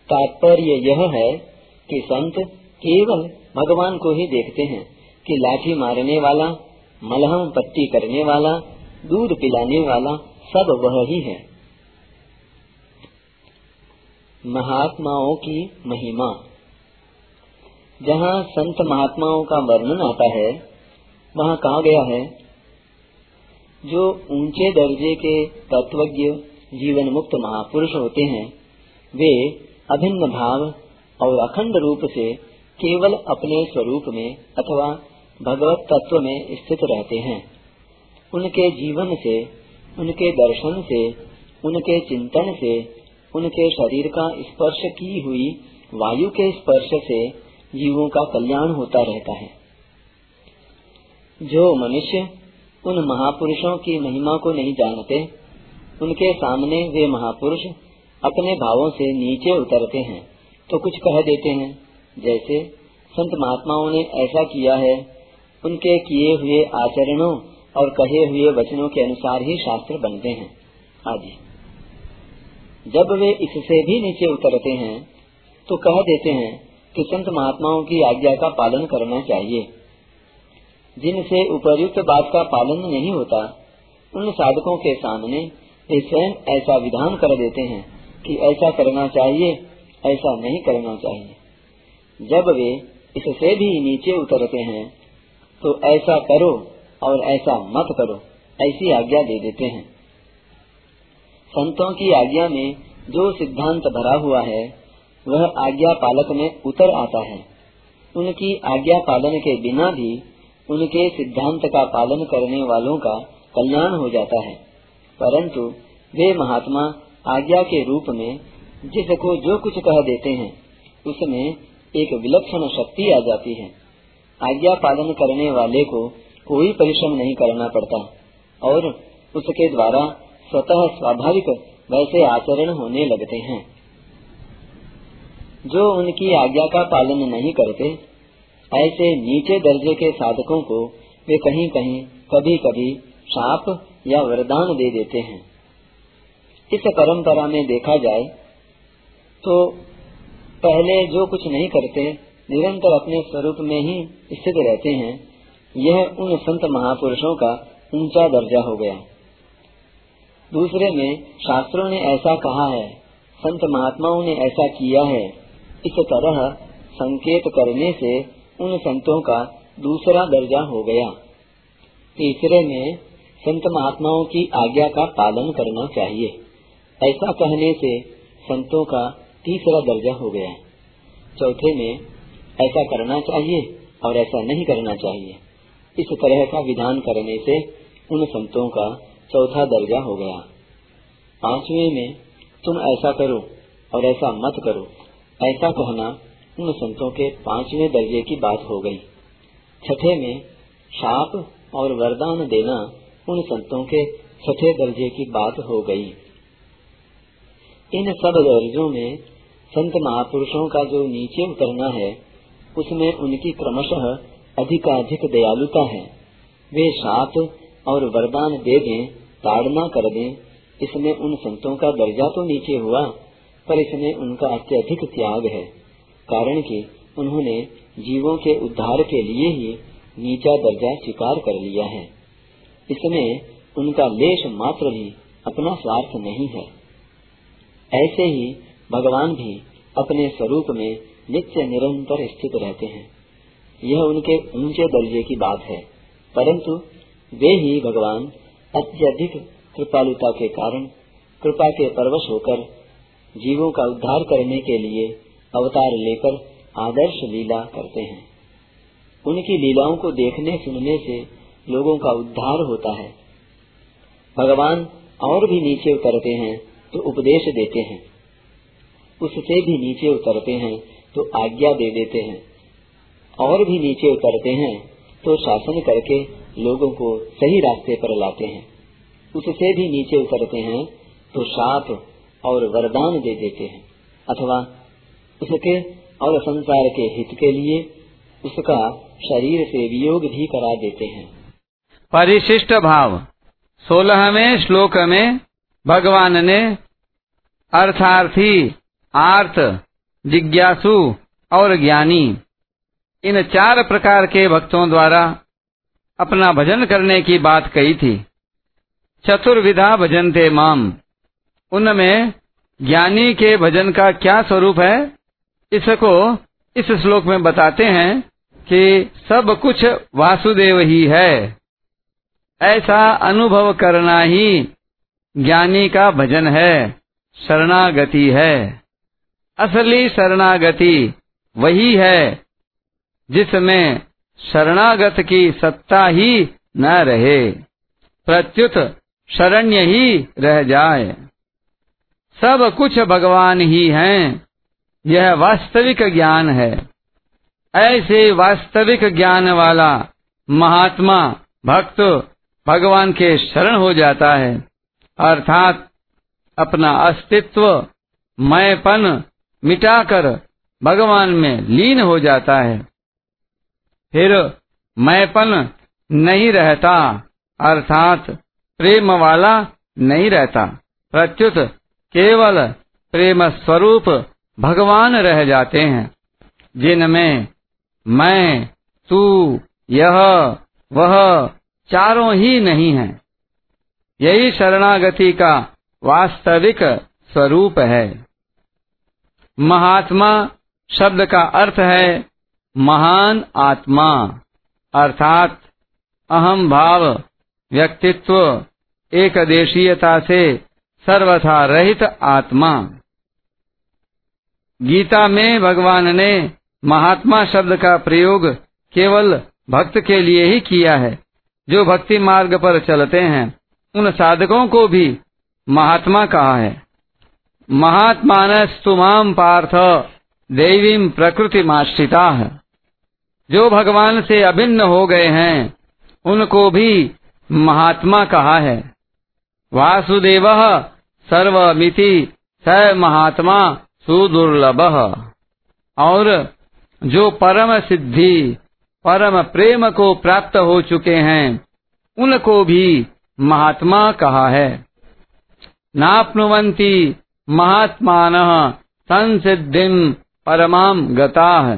तात्पर्य यह है कि संत केवल भगवान को ही देखते हैं। कि लाठी मारने वाला, मलहम पट्टी करने वाला, दूध पिलाने वाला, सब वह ही है। महात्माओं की महिमा। जहाँ संत महात्माओं का वर्णन आता है, वहाँ कहा गया है, जो ऊँचे दर्जे के तत्वज्ञ जीवन मुक्त महापुरुष होते हैं, वे अभिन्न भाव और अखंड रूप से केवल अपने स्वरूप में अथवा भगवत तत्व में स्थित रहते हैं। उनके जीवन से, उनके दर्शन से, उनके चिंतन से, उनके शरीर का स्पर्श की हुई वायु के स्पर्श से जीवों का कल्याण होता रहता है। जो मनुष्य उन महापुरुषों की महिमा को नहीं जानते, उनके सामने वे महापुरुष अपने भावों से नीचे उतरते हैं तो कुछ कह देते हैं, जैसे संत महात्माओं ने ऐसा किया है उनके किए हुए आचरणों और कहे हुए वचनों के अनुसार ही शास्त्र बनते हैं। आदि। जब वे इससे भी नीचे उतरते हैं तो कह देते हैं कि संत महात्माओं की आज्ञा का पालन करना चाहिए। जिनसे उपयुक्त बात का पालन नहीं होता, उन साधकों के सामने वे स्वयं ऐसा विधान कर देते हैं कि ऐसा करना चाहिए, ऐसा नहीं करना चाहिए। जब वे इससे भी नीचे उतरते हैं तो ऐसा करो और ऐसा मत करो। ऐसी आज्ञा दे देते हैं। संतों की आज्ञा में जो सिद्धांत भरा हुआ है, वह आज्ञा पालक में उतर आता है। उनकी आज्ञा पालन के बिना भी उनके सिद्धांत का पालन करने वालों का कल्याण हो जाता है। परंतु वे महात्मा आज्ञा के रूप में जिसको जो कुछ कह देते हैं, उसमें एक विलक्षण शक्ति आ जाती है। आज्ञा पालन करने वाले को कोई परिश्रम नहीं करना पड़ता और उसके द्वारा स्वतः स्वाभाविक वैसे आचरण होने लगते हैं। जो उनकी आज्ञा का पालन नहीं करते, ऐसे नीचे दर्जे के साधकों को वे कहीं कहीं कभी कभी शाप या वरदान दे देते हैं। इस परंपरा में देखा जाए तो पहले जो कुछ नहीं करते निरंतर अपने स्वरूप में ही स्थित रहते हैं, यह उन संत महापुरुषों का ऊँचा दर्जा हो गया। दूसरे में शास्त्रों ने ऐसा कहा है, संत महात्माओं ने ऐसा किया है। इस तरह संकेत करने से उन संतों का दूसरा दर्जा हो गया। तीसरे में संत महात्माओं की आज्ञा का पालन करना चाहिए। ऐसा कहने से संतों का तीसरा दर्जा हो गया। चौथे में ऐसा करना चाहिए और ऐसा नहीं करना चाहिए। इस तरह का विधान करने से उन संतों का चौथा दर्जा हो गया। पांचवे में, तुम ऐसा करो और ऐसा मत करो। ऐसा कहना उन संतों के पांचवे दर्जे की बात हो गई। छठे में, शाप और वरदान देना उन संतों के छठे दर्जे की बात हो गई। इन सब दर्जों में संत महापुरुषों का जो नीचे उतरना है उसमें उनकी क्रमशः अधिकाधिक दयालुता है। वे शाप और वरदान दे दें, ताड़ना कर दें। इसमें उन संतों का दर्जा तो नीचे हुआ, पर इसमें उनका अत्यधिक त्याग है, कारण कि उन्होंने जीवों के उद्धार के लिए ही नीचा दर्जा स्वीकार कर लिया है। इसमें उनका लेश मात्र भी अपना स्वार्थ नहीं है। ऐसे ही भगवान भी अपने स्वरूप में नित्य निरंतर स्थित रहते हैं। यह उनके ऊँचे दर्जे की बात है। परंतु वे ही भगवान अत्यधिक कृपालुता के कारण कृपा के परवश होकर जीवों का उद्धार करने के लिए अवतार लेकर आदर्श लीला करते हैं। उनकी लीलाओं को देखने सुनने से लोगों का उद्धार होता है। भगवान और भी नीचे उतरते हैं तो उपदेश देते हैं। उससे भी नीचे उतरते हैं तो आज्ञा दे देते हैं। और भी नीचे उतरते हैं तो शासन करके लोगों को सही रास्ते पर लाते हैं। उससे भी नीचे उतरते हैं तो शाप और वरदान दे देते हैं। अथवा उसके और संसार के हित के लिए उसका शरीर से वियोग भी करा देते हैं। परिशिष्ट भाव। सोलहवें श्लोक में भगवान ने अर्थार्थी आर्थ जिज्ञासु और ज्ञानी। इन चार प्रकार के भक्तों द्वारा अपना भजन करने की बात कही थी। चतुर्विधा भजन थे माम। उनमें ज्ञानी के भजन का क्या स्वरूप है, इसको इस श्लोक में बताते हैं कि सब कुछ वासुदेव ही है। ऐसा अनुभव करना ही ज्ञानी का भजन है, शरणागति है। असली शरणागति वही है, जिसमें शरणागत की सत्ता ही न रहे। प्रत्युत शरण्य ही रह जाए। सब कुछ भगवान ही हैं, यह वास्तविक ज्ञान है। ऐसे वास्तविक ज्ञान वाला महात्मा भक्त भगवान के शरण हो जाता है, अर्थात अपना अस्तित्व मैंपन मिटाकर भगवान में लीन हो जाता है। फिर मैंपन नहीं रहता, अर्थात प्रेम वाला नहीं रहता। प्रत्युत केवल प्रेम स्वरूप भगवान रह जाते हैं, जिनमें मैं, तू, यह, वह चारों ही नहीं है। यही शरणागति का वास्तविक स्वरूप है। महात्मा शब्द का अर्थ है महान आत्मा। अर्थात अहम भाव व्यक्तित्व एक देशीयता से सर्वथा रहित आत्मा। गीता में भगवान ने महात्मा शब्द का प्रयोग केवल भक्त के लिए ही किया है। जो भक्ति मार्ग पर चलते हैं, उन साधकों को भी महात्मा कहा है। महात्मान स्तुमाम पार्थ देवीम प्रकृति माश्रिता जो भगवान से अभिन्न हो गए हैं, उनको भी महात्मा कहा है। वासुदेव सर्वमिति स महात्मा सुदुर्लभ। और जो परम सिद्धि, परम प्रेम को प्राप्त हो चुके हैं, उनको भी महात्मा कहा है। नाप्नुवंती महात्मान संसिद्धि परमाम गता।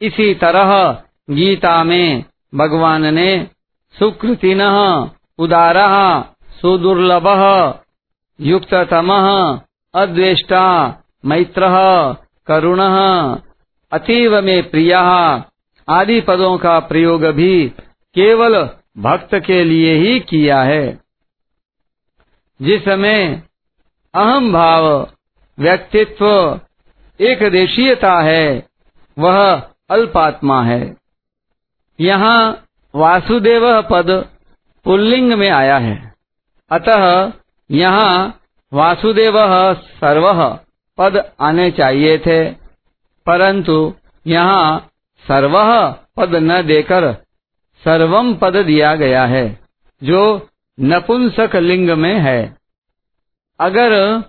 इसी तरह गीता में भगवान ने सुकृतिन, उदार, सुदुर्लभ, युक्ततम, अद्वेष्टा, मैत्र, करुण, अतीव में प्रिय आदि पदों का प्रयोग भी केवल भक्त के लिए ही किया है। जिसमें अहम भाव, व्यक्तित्व एक देशीयता है, वह अल्पात्मा है। यहाँ वासुदेव पद पुल्लिंग में आया है। अतः यहाँ वासुदेव सर्व पद आने चाहिए थे, परंतु यहाँ सर्व पद न देकर सर्वम पद दिया गया है, जो नपुंसक लिंग में है। अगर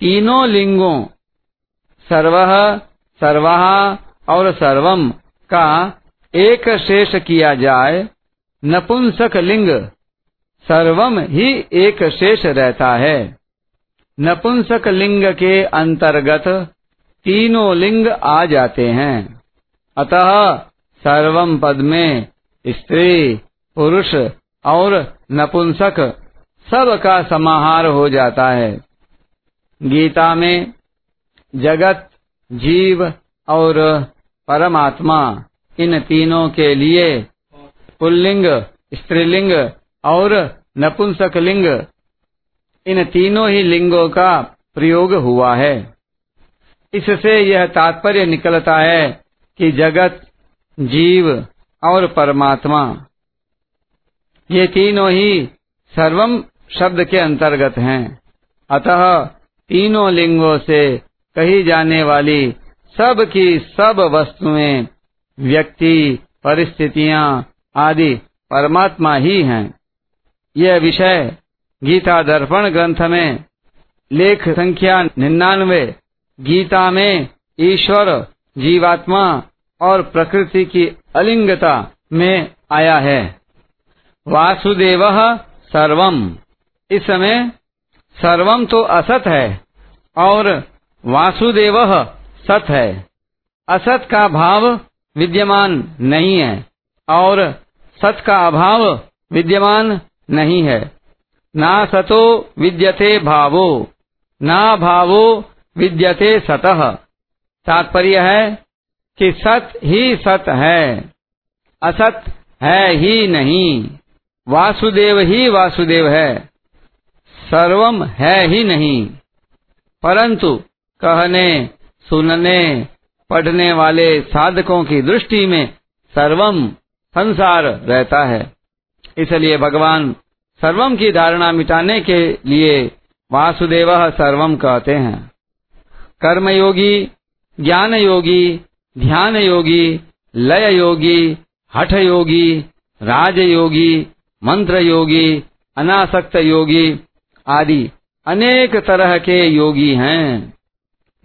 तीनों लिंगों, सर्व, सर्वा और सर्वम का एक शेष किया जाए, नपुंसक लिंग सर्वम ही एक शेष रहता है। नपुंसक लिंग के अंतर्गत तीनों लिंग आ जाते हैं। अतः सर्वम पद में स्त्री, पुरुष और नपुंसक सब का समाहार हो जाता है। गीता में जगत, जीव और परमात्मा, इन तीनों के लिए पुल्लिंग, स्त्रीलिंग और नपुंसक लिंग इन तीनों ही लिंगों का प्रयोग हुआ है। इससे यह तात्पर्य निकलता है कि जगत, जीव और परमात्मा, ये तीनों ही सर्वम शब्द के अंतर्गत हैं। अतः तीनों लिंगों से कही जाने वाली सब की सब वस्तुएँ, व्यक्ति, परिस्थितियाँ आदि परमात्मा ही हैं। यह विषय गीता दर्पण ग्रंथ में लेख संख्या निन्यानवे, गीता में ईश्वर, जीवात्मा और प्रकृति की अलिंगता में आया है। वासुदेव सर्वम। इस समय सर्वम तो असत है और वासुदेव सत है। असत का भाव विद्यमान नहीं है और सत का अभाव विद्यमान नहीं है। ना सतो विद्यते भावो, ना भावो विद्यते सतः। तात्पर्य है कि सत ही सत है, असत है ही नहीं। वासुदेव ही वासुदेव है। सर्वम है ही नहीं। परंतु कहने, सुनने, पढ़ने वाले साधकों की दृष्टि में सर्वम संसार रहता है। इसलिए भगवान सर्वम की धारणा मिटाने के लिए वासुदेव सर्वम कहते हैं। कर्मयोगी ज्ञान योगी ध्यान योगी लय योगी हठ योगी राजयोगी मंत्र योगी अनासक्त योगी आदि अनेक तरह के योगी हैं,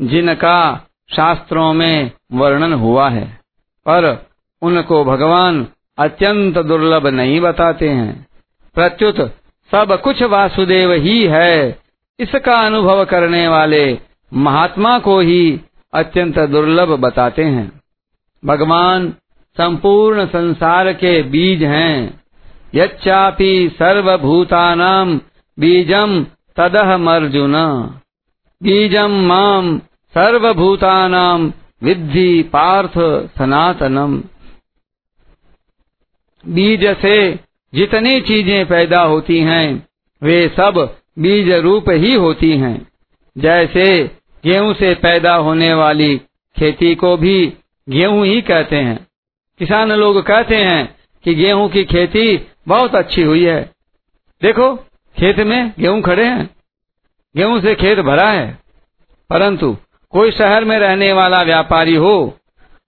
जिनका शास्त्रों में वर्णन हुआ है। पर उनको भगवान अत्यंत दुर्लभ नहीं बताते हैं। प्रत्युत सब कुछ वासुदेव ही है। इसका अनुभव करने वाले महात्मा को ही अत्यंत दुर्लभ बताते हैं। भगवान संपूर्ण संसार के बीज हैं। यच्चापि सर्वभूतानाम बीजम तदह अर्जुन बीजम माम सर्वभूतानाम विद्धि पार्थ सनातनम। बीज से जितनी चीज़ें पैदा होती हैं, वे सब बीज रूप ही होती हैं। जैसे गेहूँ से पैदा होने वाली खेती को भी गेहूँ ही कहते हैं। किसान लोग कहते हैं कि गेहूँ की खेती बहुत अच्छी हुई है। देखो खेत में गेहूँ खड़े हैं, गेहूँ से खेत भरा है। परंतु कोई शहर में रहने वाला व्यापारी हो,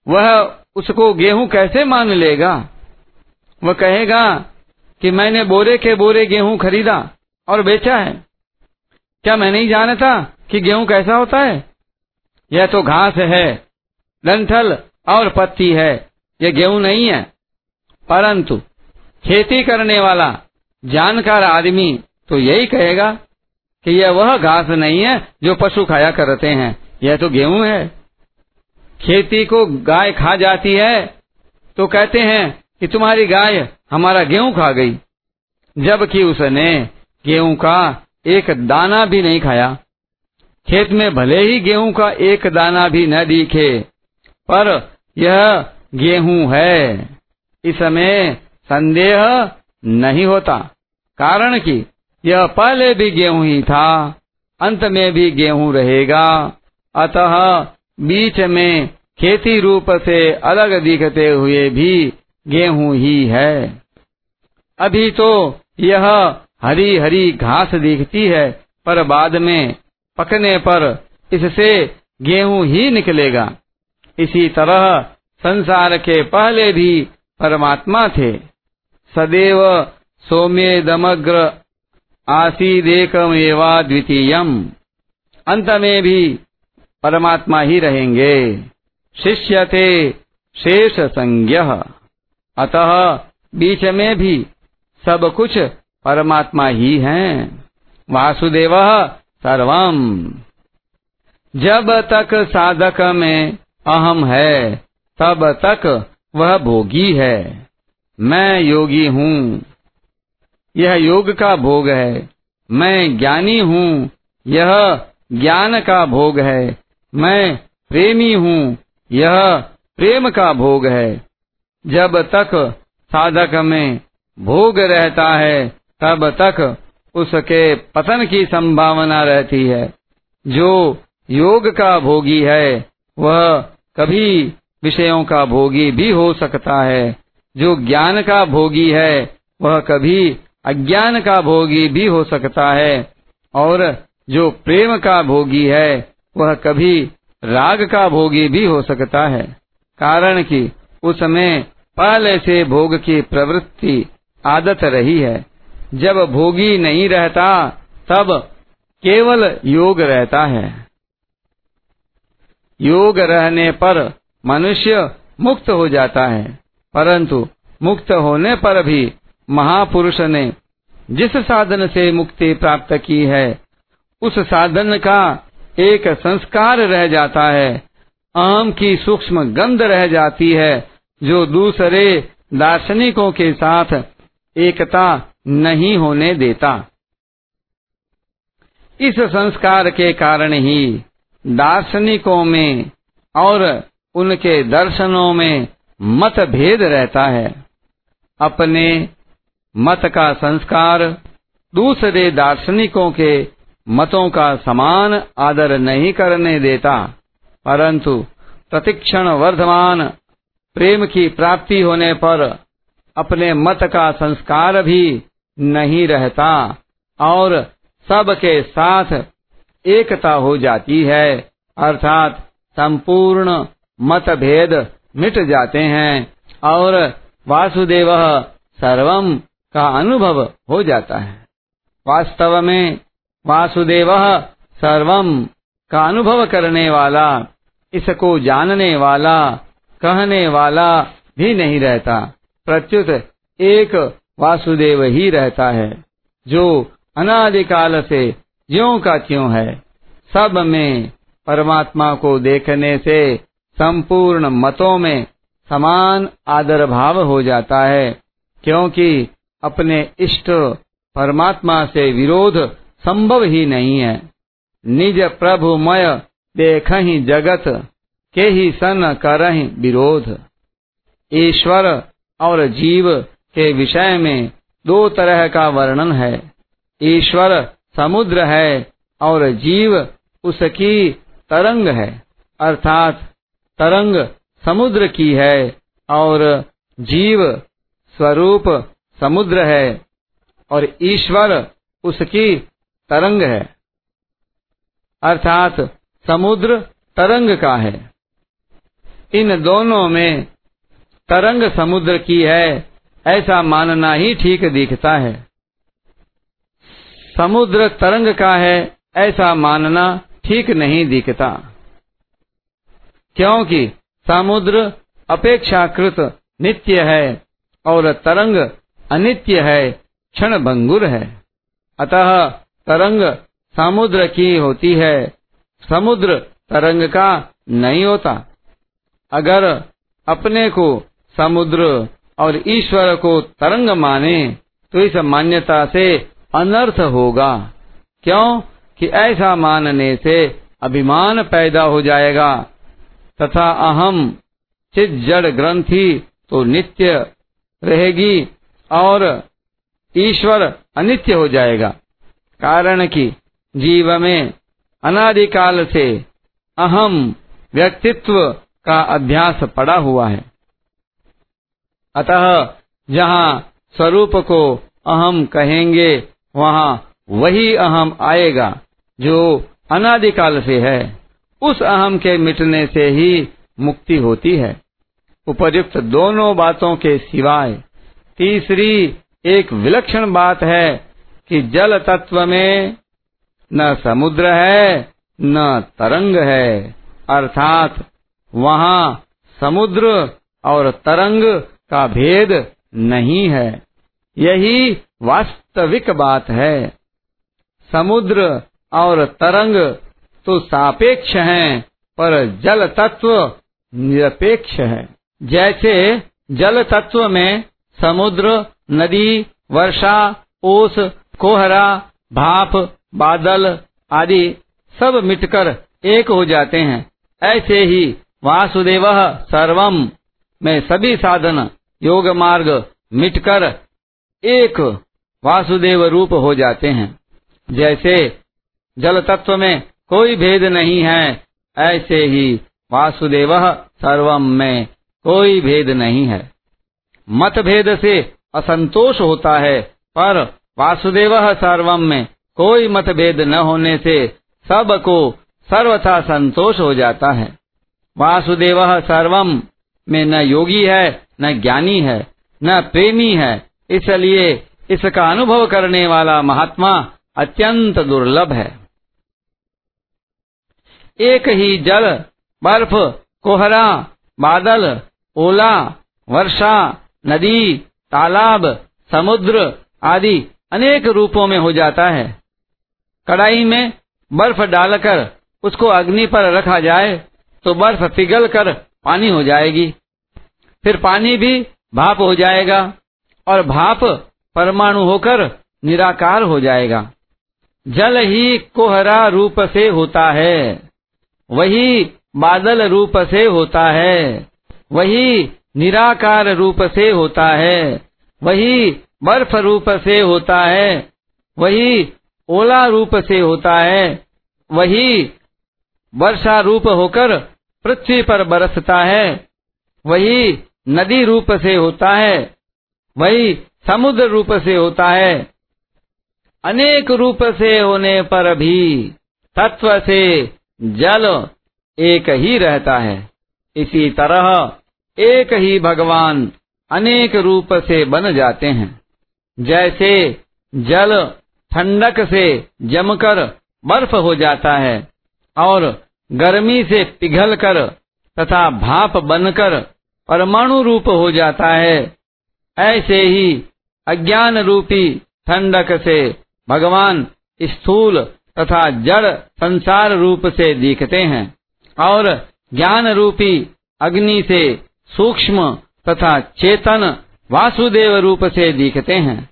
वह उसको गेहूँ कैसे मान लेगा? वह कहेगा कि मैंने बोरे के बोरे गेहूँ खरीदा और बेचा है। क्या मैं नहीं जानता कि गेहूँ कैसा होता है? यह तो घास है, डंठल और पत्ती है यह गेहूँ नहीं है। परंतु खेती करने वाला जानकार आदमी तो यही कहेगा कि यह वह घास नहीं है जो पशु खाया करते हैं। यह तो गेहूँ है। खेती को गाय खा जाती है तो कहते हैं कि तुम्हारी गाय हमारा गेहूँ खा गई। जबकि उसने गेहूँ का एक दाना भी नहीं खाया। खेत में भले ही गेहूँ का एक दाना भी न दिखे, पर यह गेहूँ है। इसमें संदेह नहीं होता। कारण कि? यह पहले भी गेहूँ ही था, अंत में भी गेहूँ रहेगा। अतः बीच में खेती रूप से अलग दिखते हुए भी गेहूँ ही है। अभी तो यह हरी हरी घास दिखती है, पर बाद में पकने पर इससे गेहूँ ही निकलेगा। इसी तरह संसार के पहले भी परमात्मा थे। सदैव सोम्य, दमग्र आसीदेकमेवा द्वितीयम अंत में भी परमात्मा ही रहेंगे। शिष्य थे शेष संज्ञ अतः बीच में भी सब कुछ परमात्मा ही हैं। वासुदेव सर्वम। जब तक साधक में अहम है, तब तक वह भोगी है। मैं योगी हूँ। यह योग का भोग है। मैं ज्ञानी हूँ, यह ज्ञान का भोग है। मैं प्रेमी हूँ, यह प्रेम का भोग है। जब तक साधक में भोग रहता है, तब तक उसके पतन की संभावना रहती है। जो योग का भोगी है, वह कभी विषयों का भोगी भी हो सकता है। जो ज्ञान का भोगी है, वह कभी अज्ञान का भोगी भी हो सकता है, और जो प्रेम का भोगी है, वह कभी राग का भोगी भी हो सकता है। कारण कि उसमें पहले से भोग की प्रवृत्ति आदत रही है। जब भोगी नहीं रहता, तब केवल योग रहता है। योग रहने पर मनुष्य मुक्त हो जाता है, परंतु मुक्त होने पर भी महापुरुष ने जिस साधन से मुक्ति प्राप्त की है, उस साधन का एक संस्कार रह जाता है। आम की सूक्ष्म गंध रह जाती है, जो दूसरे दार्शनिकों के साथ एकता नहीं होने देता। इस संस्कार के कारण ही दार्शनिकों में और उनके दर्शनों में मतभेद रहता है। अपने मत का संस्कार दूसरे दार्शनिकों के मतों का समान आदर नहीं करने देता। परंतु प्रतिक्षण वर्धमान प्रेम की प्राप्ति होने पर अपने मत का संस्कार भी नहीं रहता और सबके साथ एकता हो जाती है, अर्थात संपूर्ण मतभेद मिट जाते हैं और वासुदेव सर्वम का अनुभव हो जाता है। वास्तव में वासुदेव सर्वम का अनुभव करने वाला इसको जानने वाला कहने वाला भी नहीं रहता। प्रत्युत एक वासुदेव ही रहता है, जो अनादिकाल से ज्यो का क्यों है। सब में परमात्मा को देखने से संपूर्ण मतों में समान आदर भाव हो जाता है, क्योंकि अपने इष्ट परमात्मा से विरोध संभव ही नहीं है। निज प्रभुमय देख ही जगत, के ही सन कर विरोध। ईश्वर और जीव के विषय में दो तरह का वर्णन है। ईश्वर समुद्र है और जीव उसकी तरंग है, अर्थात तरंग समुद्र की है और जीव स्वरूप समुद्र है और ईश्वर उसकी तरंग है। अर्थात समुद्र तरंग का है। इन दोनों में तरंग समुद्र की है, ऐसा मानना ही ठीक दिखता है। समुद्र तरंग का है, ऐसा मानना ठीक नहीं दिखता। क्योंकि समुद्र अपेक्षाकृत नित्य है और तरंग अनित्य है क्षण भंगुर है। अतः तरंग समुद्र की होती है। समुद्र तरंग का नहीं होता। अगर अपने को समुद्र और ईश्वर को तरंग माने तो इस मान्यता से अनर्थ होगा। क्यों? कि ऐसा मानने से अभिमान पैदा हो जाएगा। तथा अहम चित जड़ ग्रंथि तो नित्य रहेगी। और ईश्वर अनित्य हो जाएगा। कारण कि जीव में अनादिकाल से अहम व्यक्तित्व का अभ्यास पड़ा हुआ है। अतः जहाँ स्वरूप को अहम कहेंगे, वहाँ वही अहम आएगा जो अनादिकाल से है। उस अहम के मिटने से ही मुक्ति होती है। उपयुक्त दोनों बातों के सिवाय तीसरी एक विलक्षण बात है कि जल तत्व में न समुद्र है, न तरंग है। अर्थात वहाँ समुद्र और तरंग का भेद नहीं है। यही वास्तविक बात है। समुद्र और तरंग तो सापेक्ष हैं, पर जल तत्व निरपेक्ष है। जैसे जल तत्व में समुद्र, नदी, वर्षा, ओस, कोहरा, भाप, बादल आदि सब मिटकर एक हो जाते हैं। ऐसे ही वासुदेव सर्वम में सभी साधन, योग मार्ग मिटकर एक वासुदेव रूप हो जाते हैं। जैसे जल तत्व में कोई भेद नहीं है, ऐसे ही वासुदेव सर्वम में कोई भेद नहीं है। मतभेद से असंतोष होता है, पर वासुदेव सर्वम में कोई मतभेद न होने से सबको सर्वथा संतोष हो जाता है। वासुदेव सर्वम में न योगी है, न ज्ञानी है, न प्रेमी है, इसलिए इसका अनुभव करने वाला महात्मा अत्यंत दुर्लभ है। एक ही जल, बर्फ़, कोहरा, बादल, ओला, वर्षा नदी, तालाब, समुद्र आदि अनेक रूपों में हो जाता है। कड़ाई में बर्फ़ डालकर उसको अग्नि पर रखा जाए तो बर्फ़ पिघल कर पानी हो जाएगी। फिर पानी भी भाप हो जाएगा और भाप परमाणु होकर निराकार हो जाएगा। जल ही कोहरा रूप से होता है, वही बादल रूप से होता है, वही निराकार रूप से होता है। वही बर्फ़ रूप से होता है। वही ओला रूप से होता है। वही वर्षा रूप होकर पृथ्वी पर बरसता है। वही नदी रूप से होता है। वही समुद्र रूप से होता है। अनेक रूप से होने पर भी तत्व से जल एक ही रहता है। इसी तरह एक ही भगवान अनेक रूप से बन जाते हैं। जैसे जल ठंडक से जमकर बर्फ़ हो जाता है और गर्मी से पिघलकर तथा भाप बनकर परमाणु रूप हो जाता है, ऐसे ही अज्ञान रूपी ठंडक से भगवान स्थूल तथा जड़ संसार रूप से दिखते हैं और ज्ञान रूपी अग्नि से सूक्ष्म तथा चेतन वासुदेव रूप से दिखते हैं।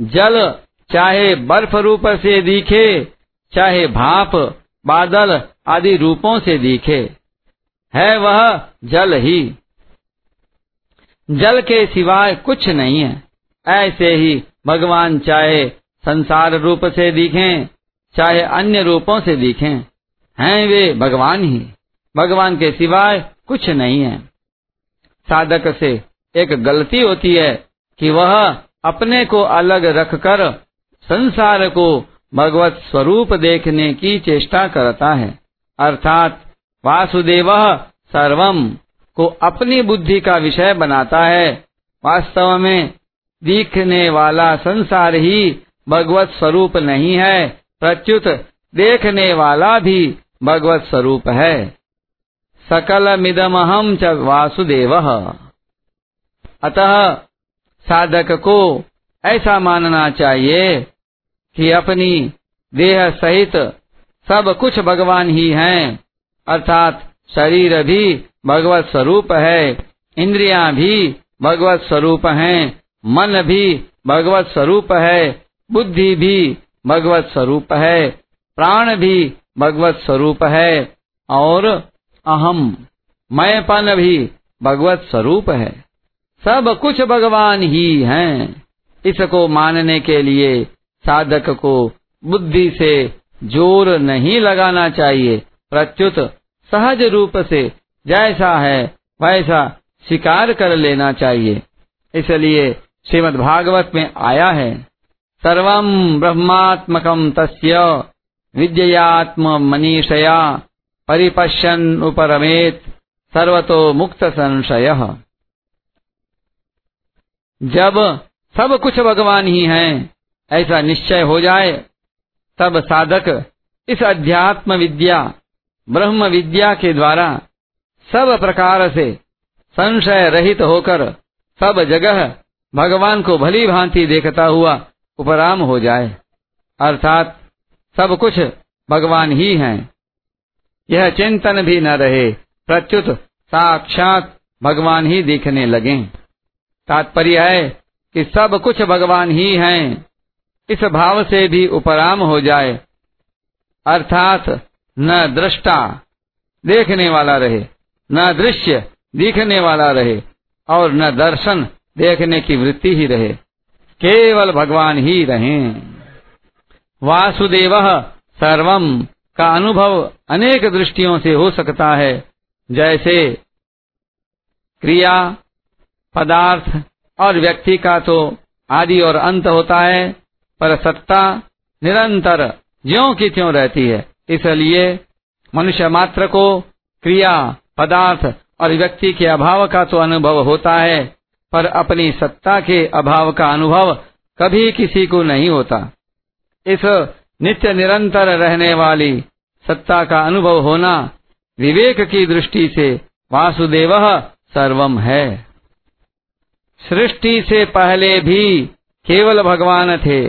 जल चाहे बर्फ़ रूप से दिखे, चाहे भाप, बादल आदि रूपों से दिखे, है वह जल ही। जल के सिवाय कुछ नहीं है। ऐसे ही भगवान चाहे संसार रूप से दिखें, चाहे अन्य रूपों से दिखें, हैं वे भगवान ही। भगवान के सिवाय कुछ नहीं है। साधक से। एक गलती होती है कि वह अपने को अलग रखकर संसार को भगवत स्वरूप देखने की चेष्टा करता है। अर्थात वासुदेव सर्वम को अपनी बुद्धि का विषय बनाता है। वास्तव में दिखने वाला संसार ही भगवत स्वरूप नहीं है प्रत्युत देखने वाला भी भगवत स्वरूप है। सकल मिदमहम च वासुदेव। अतः साधक को ऐसा मानना चाहिए कि अपनी देह सहित सब कुछ भगवान ही हैं, अर्थात शरीर भी भगवत स्वरूप है, इंद्रियाँ भी भगवत स्वरूप हैं, मन भी भगवत स्वरूप है, बुद्धि भी भगवत स्वरूप है, प्राण भी भगवत स्वरूप है, और अहम। मैंपन भी भगवत स्वरूप है। सब कुछ भगवान ही हैं। इसको मानने के लिए साधक को बुद्धि से ज़ोर नहीं लगाना चाहिए। प्रत्युत सहज रूप से जैसा है, वैसा स्वीकार कर लेना चाहिए। इसलिए श्रीमद् भागवत में आया है सर्वम ब्रह्मात्मकम तस्य विद्यात्म मनीषया परिपश्यन उपरमेत सर्वतो मुक्त संशय जब सब कुछ भगवान ही हैं, ऐसा निश्चय हो जाए, तब साधक इस अध्यात्म विद्या ब्रह्म विद्या के द्वारा सब प्रकार से संशय रहित होकर सब जगह भगवान को भली भांति देखता हुआ उपराम हो जाए। अर्थात सब कुछ भगवान ही हैं। यह चिंतन भी न रहे। प्रत्युत साक्षात भगवान ही दिखने लगे। तात्पर्य है कि सब कुछ भगवान ही हैं। इस भाव से भी उपराम हो जाए। अर्थात न दृष्टा देखने वाला रहे, न दृश्य दिखने वाला रहे, और न दर्शन देखने की वृत्ति ही रहे। केवल भगवान ही रहे। वासुदेव सर्वम। का अनुभव अनेक दृष्टियों से हो सकता है। जैसे क्रिया, पदार्थ और व्यक्ति का तो आदि और अंत होता है, पर सत्ता निरंतर ज्यो की त्यों रहती है। इसलिए मनुष्य मात्र को क्रिया, पदार्थ और व्यक्ति के अभाव का तो अनुभव होता है, पर अपनी सत्ता के अभाव का अनुभव कभी किसी को नहीं होता। इस नित्य निरंतर रहने वाली सत्ता का अनुभव होना विवेक की दृष्टि से वासुदेव सर्वम है। सृष्टि से पहले भी केवल भगवान थे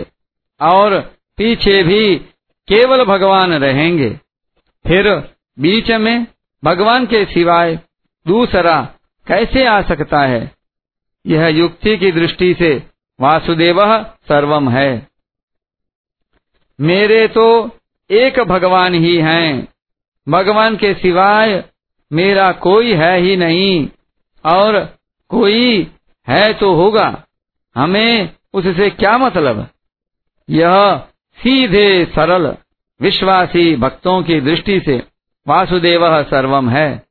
और पीछे भी केवल भगवान रहेंगे। फिर बीच में भगवान के सिवाय दूसरा कैसे आ सकता है? यह युक्ति की दृष्टि से वासुदेव सर्वम है। मेरे तो एक भगवान ही हैं। भगवान के सिवाय मेरा कोई है ही नहीं, और कोई है तो होगा। हमें उससे क्या मतलब? यह सीधे सरल विश्वासी भक्तों की दृष्टि से वासुदेव सर्वम है।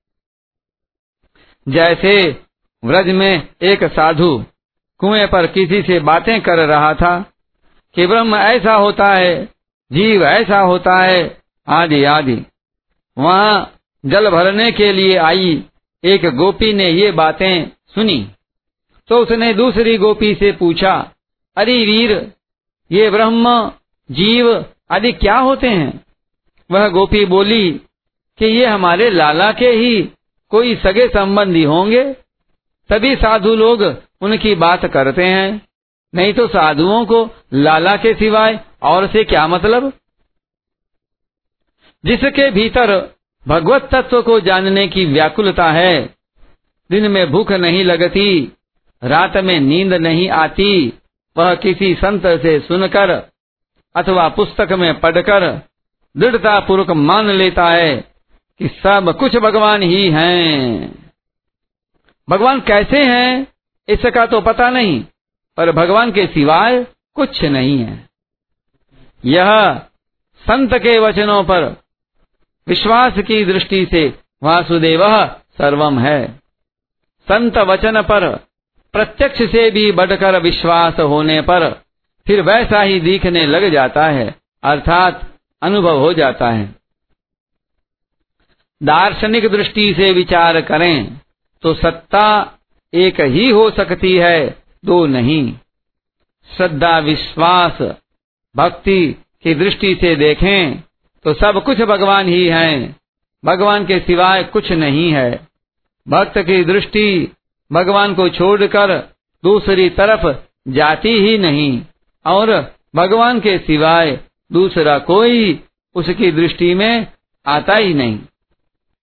जैसे व्रज में एक साधु कुएँ पर किसी से बातें कर रहा था कि ब्रह्म ऐसा होता है जीव ऐसा होता है, आदि आदि। वहाँ जल भरने के लिए आई एक गोपी ने ये बातें सुनी। तो उसने दूसरी गोपी से पूछा, अरे वीर, ये ब्रह्म जीव आदि क्या होते हैं? वह गोपी बोली, कि ये हमारे लाला के ही कोई सगे संबंधी होंगे। तभी साधु लोग उनकी बात करते हैं। नहीं तो साधुओं को लाला के सिवाय और से क्या मतलब? जिसके भीतर भगवत तत्व को जानने की व्याकुलता है, दिन में भूख नहीं लगती, रात में नींद नहीं आती, वह किसी संत से सुनकर अथवा पुस्तक में पढ़कर दृढ़ता पूर्वक मान लेता है कि सब कुछ भगवान ही हैं। भगवान कैसे हैं, इसका तो पता नहीं, पर भगवान के सिवाय कुछ नहीं है। यह संत के वचनों पर विश्वास की दृष्टि से वासुदेव सर्वम है। संत वचन पर प्रत्यक्ष से भी बढ़कर विश्वास होने पर फिर वैसा ही दिखने लग जाता है, अर्थात अनुभव हो जाता है। दार्शनिक दृष्टि से विचार करें तो सत्ता एक ही हो सकती है, दो नहीं। श्रद्धा, विश्वास भक्ति की दृष्टि से देखें तो सब कुछ भगवान ही है। भगवान के सिवाय कुछ नहीं है। भक्त की दृष्टि भगवान को छोड़कर दूसरी तरफ़ जाती ही नहीं, और भगवान के सिवाय दूसरा कोई उसकी दृष्टि में आता ही नहीं।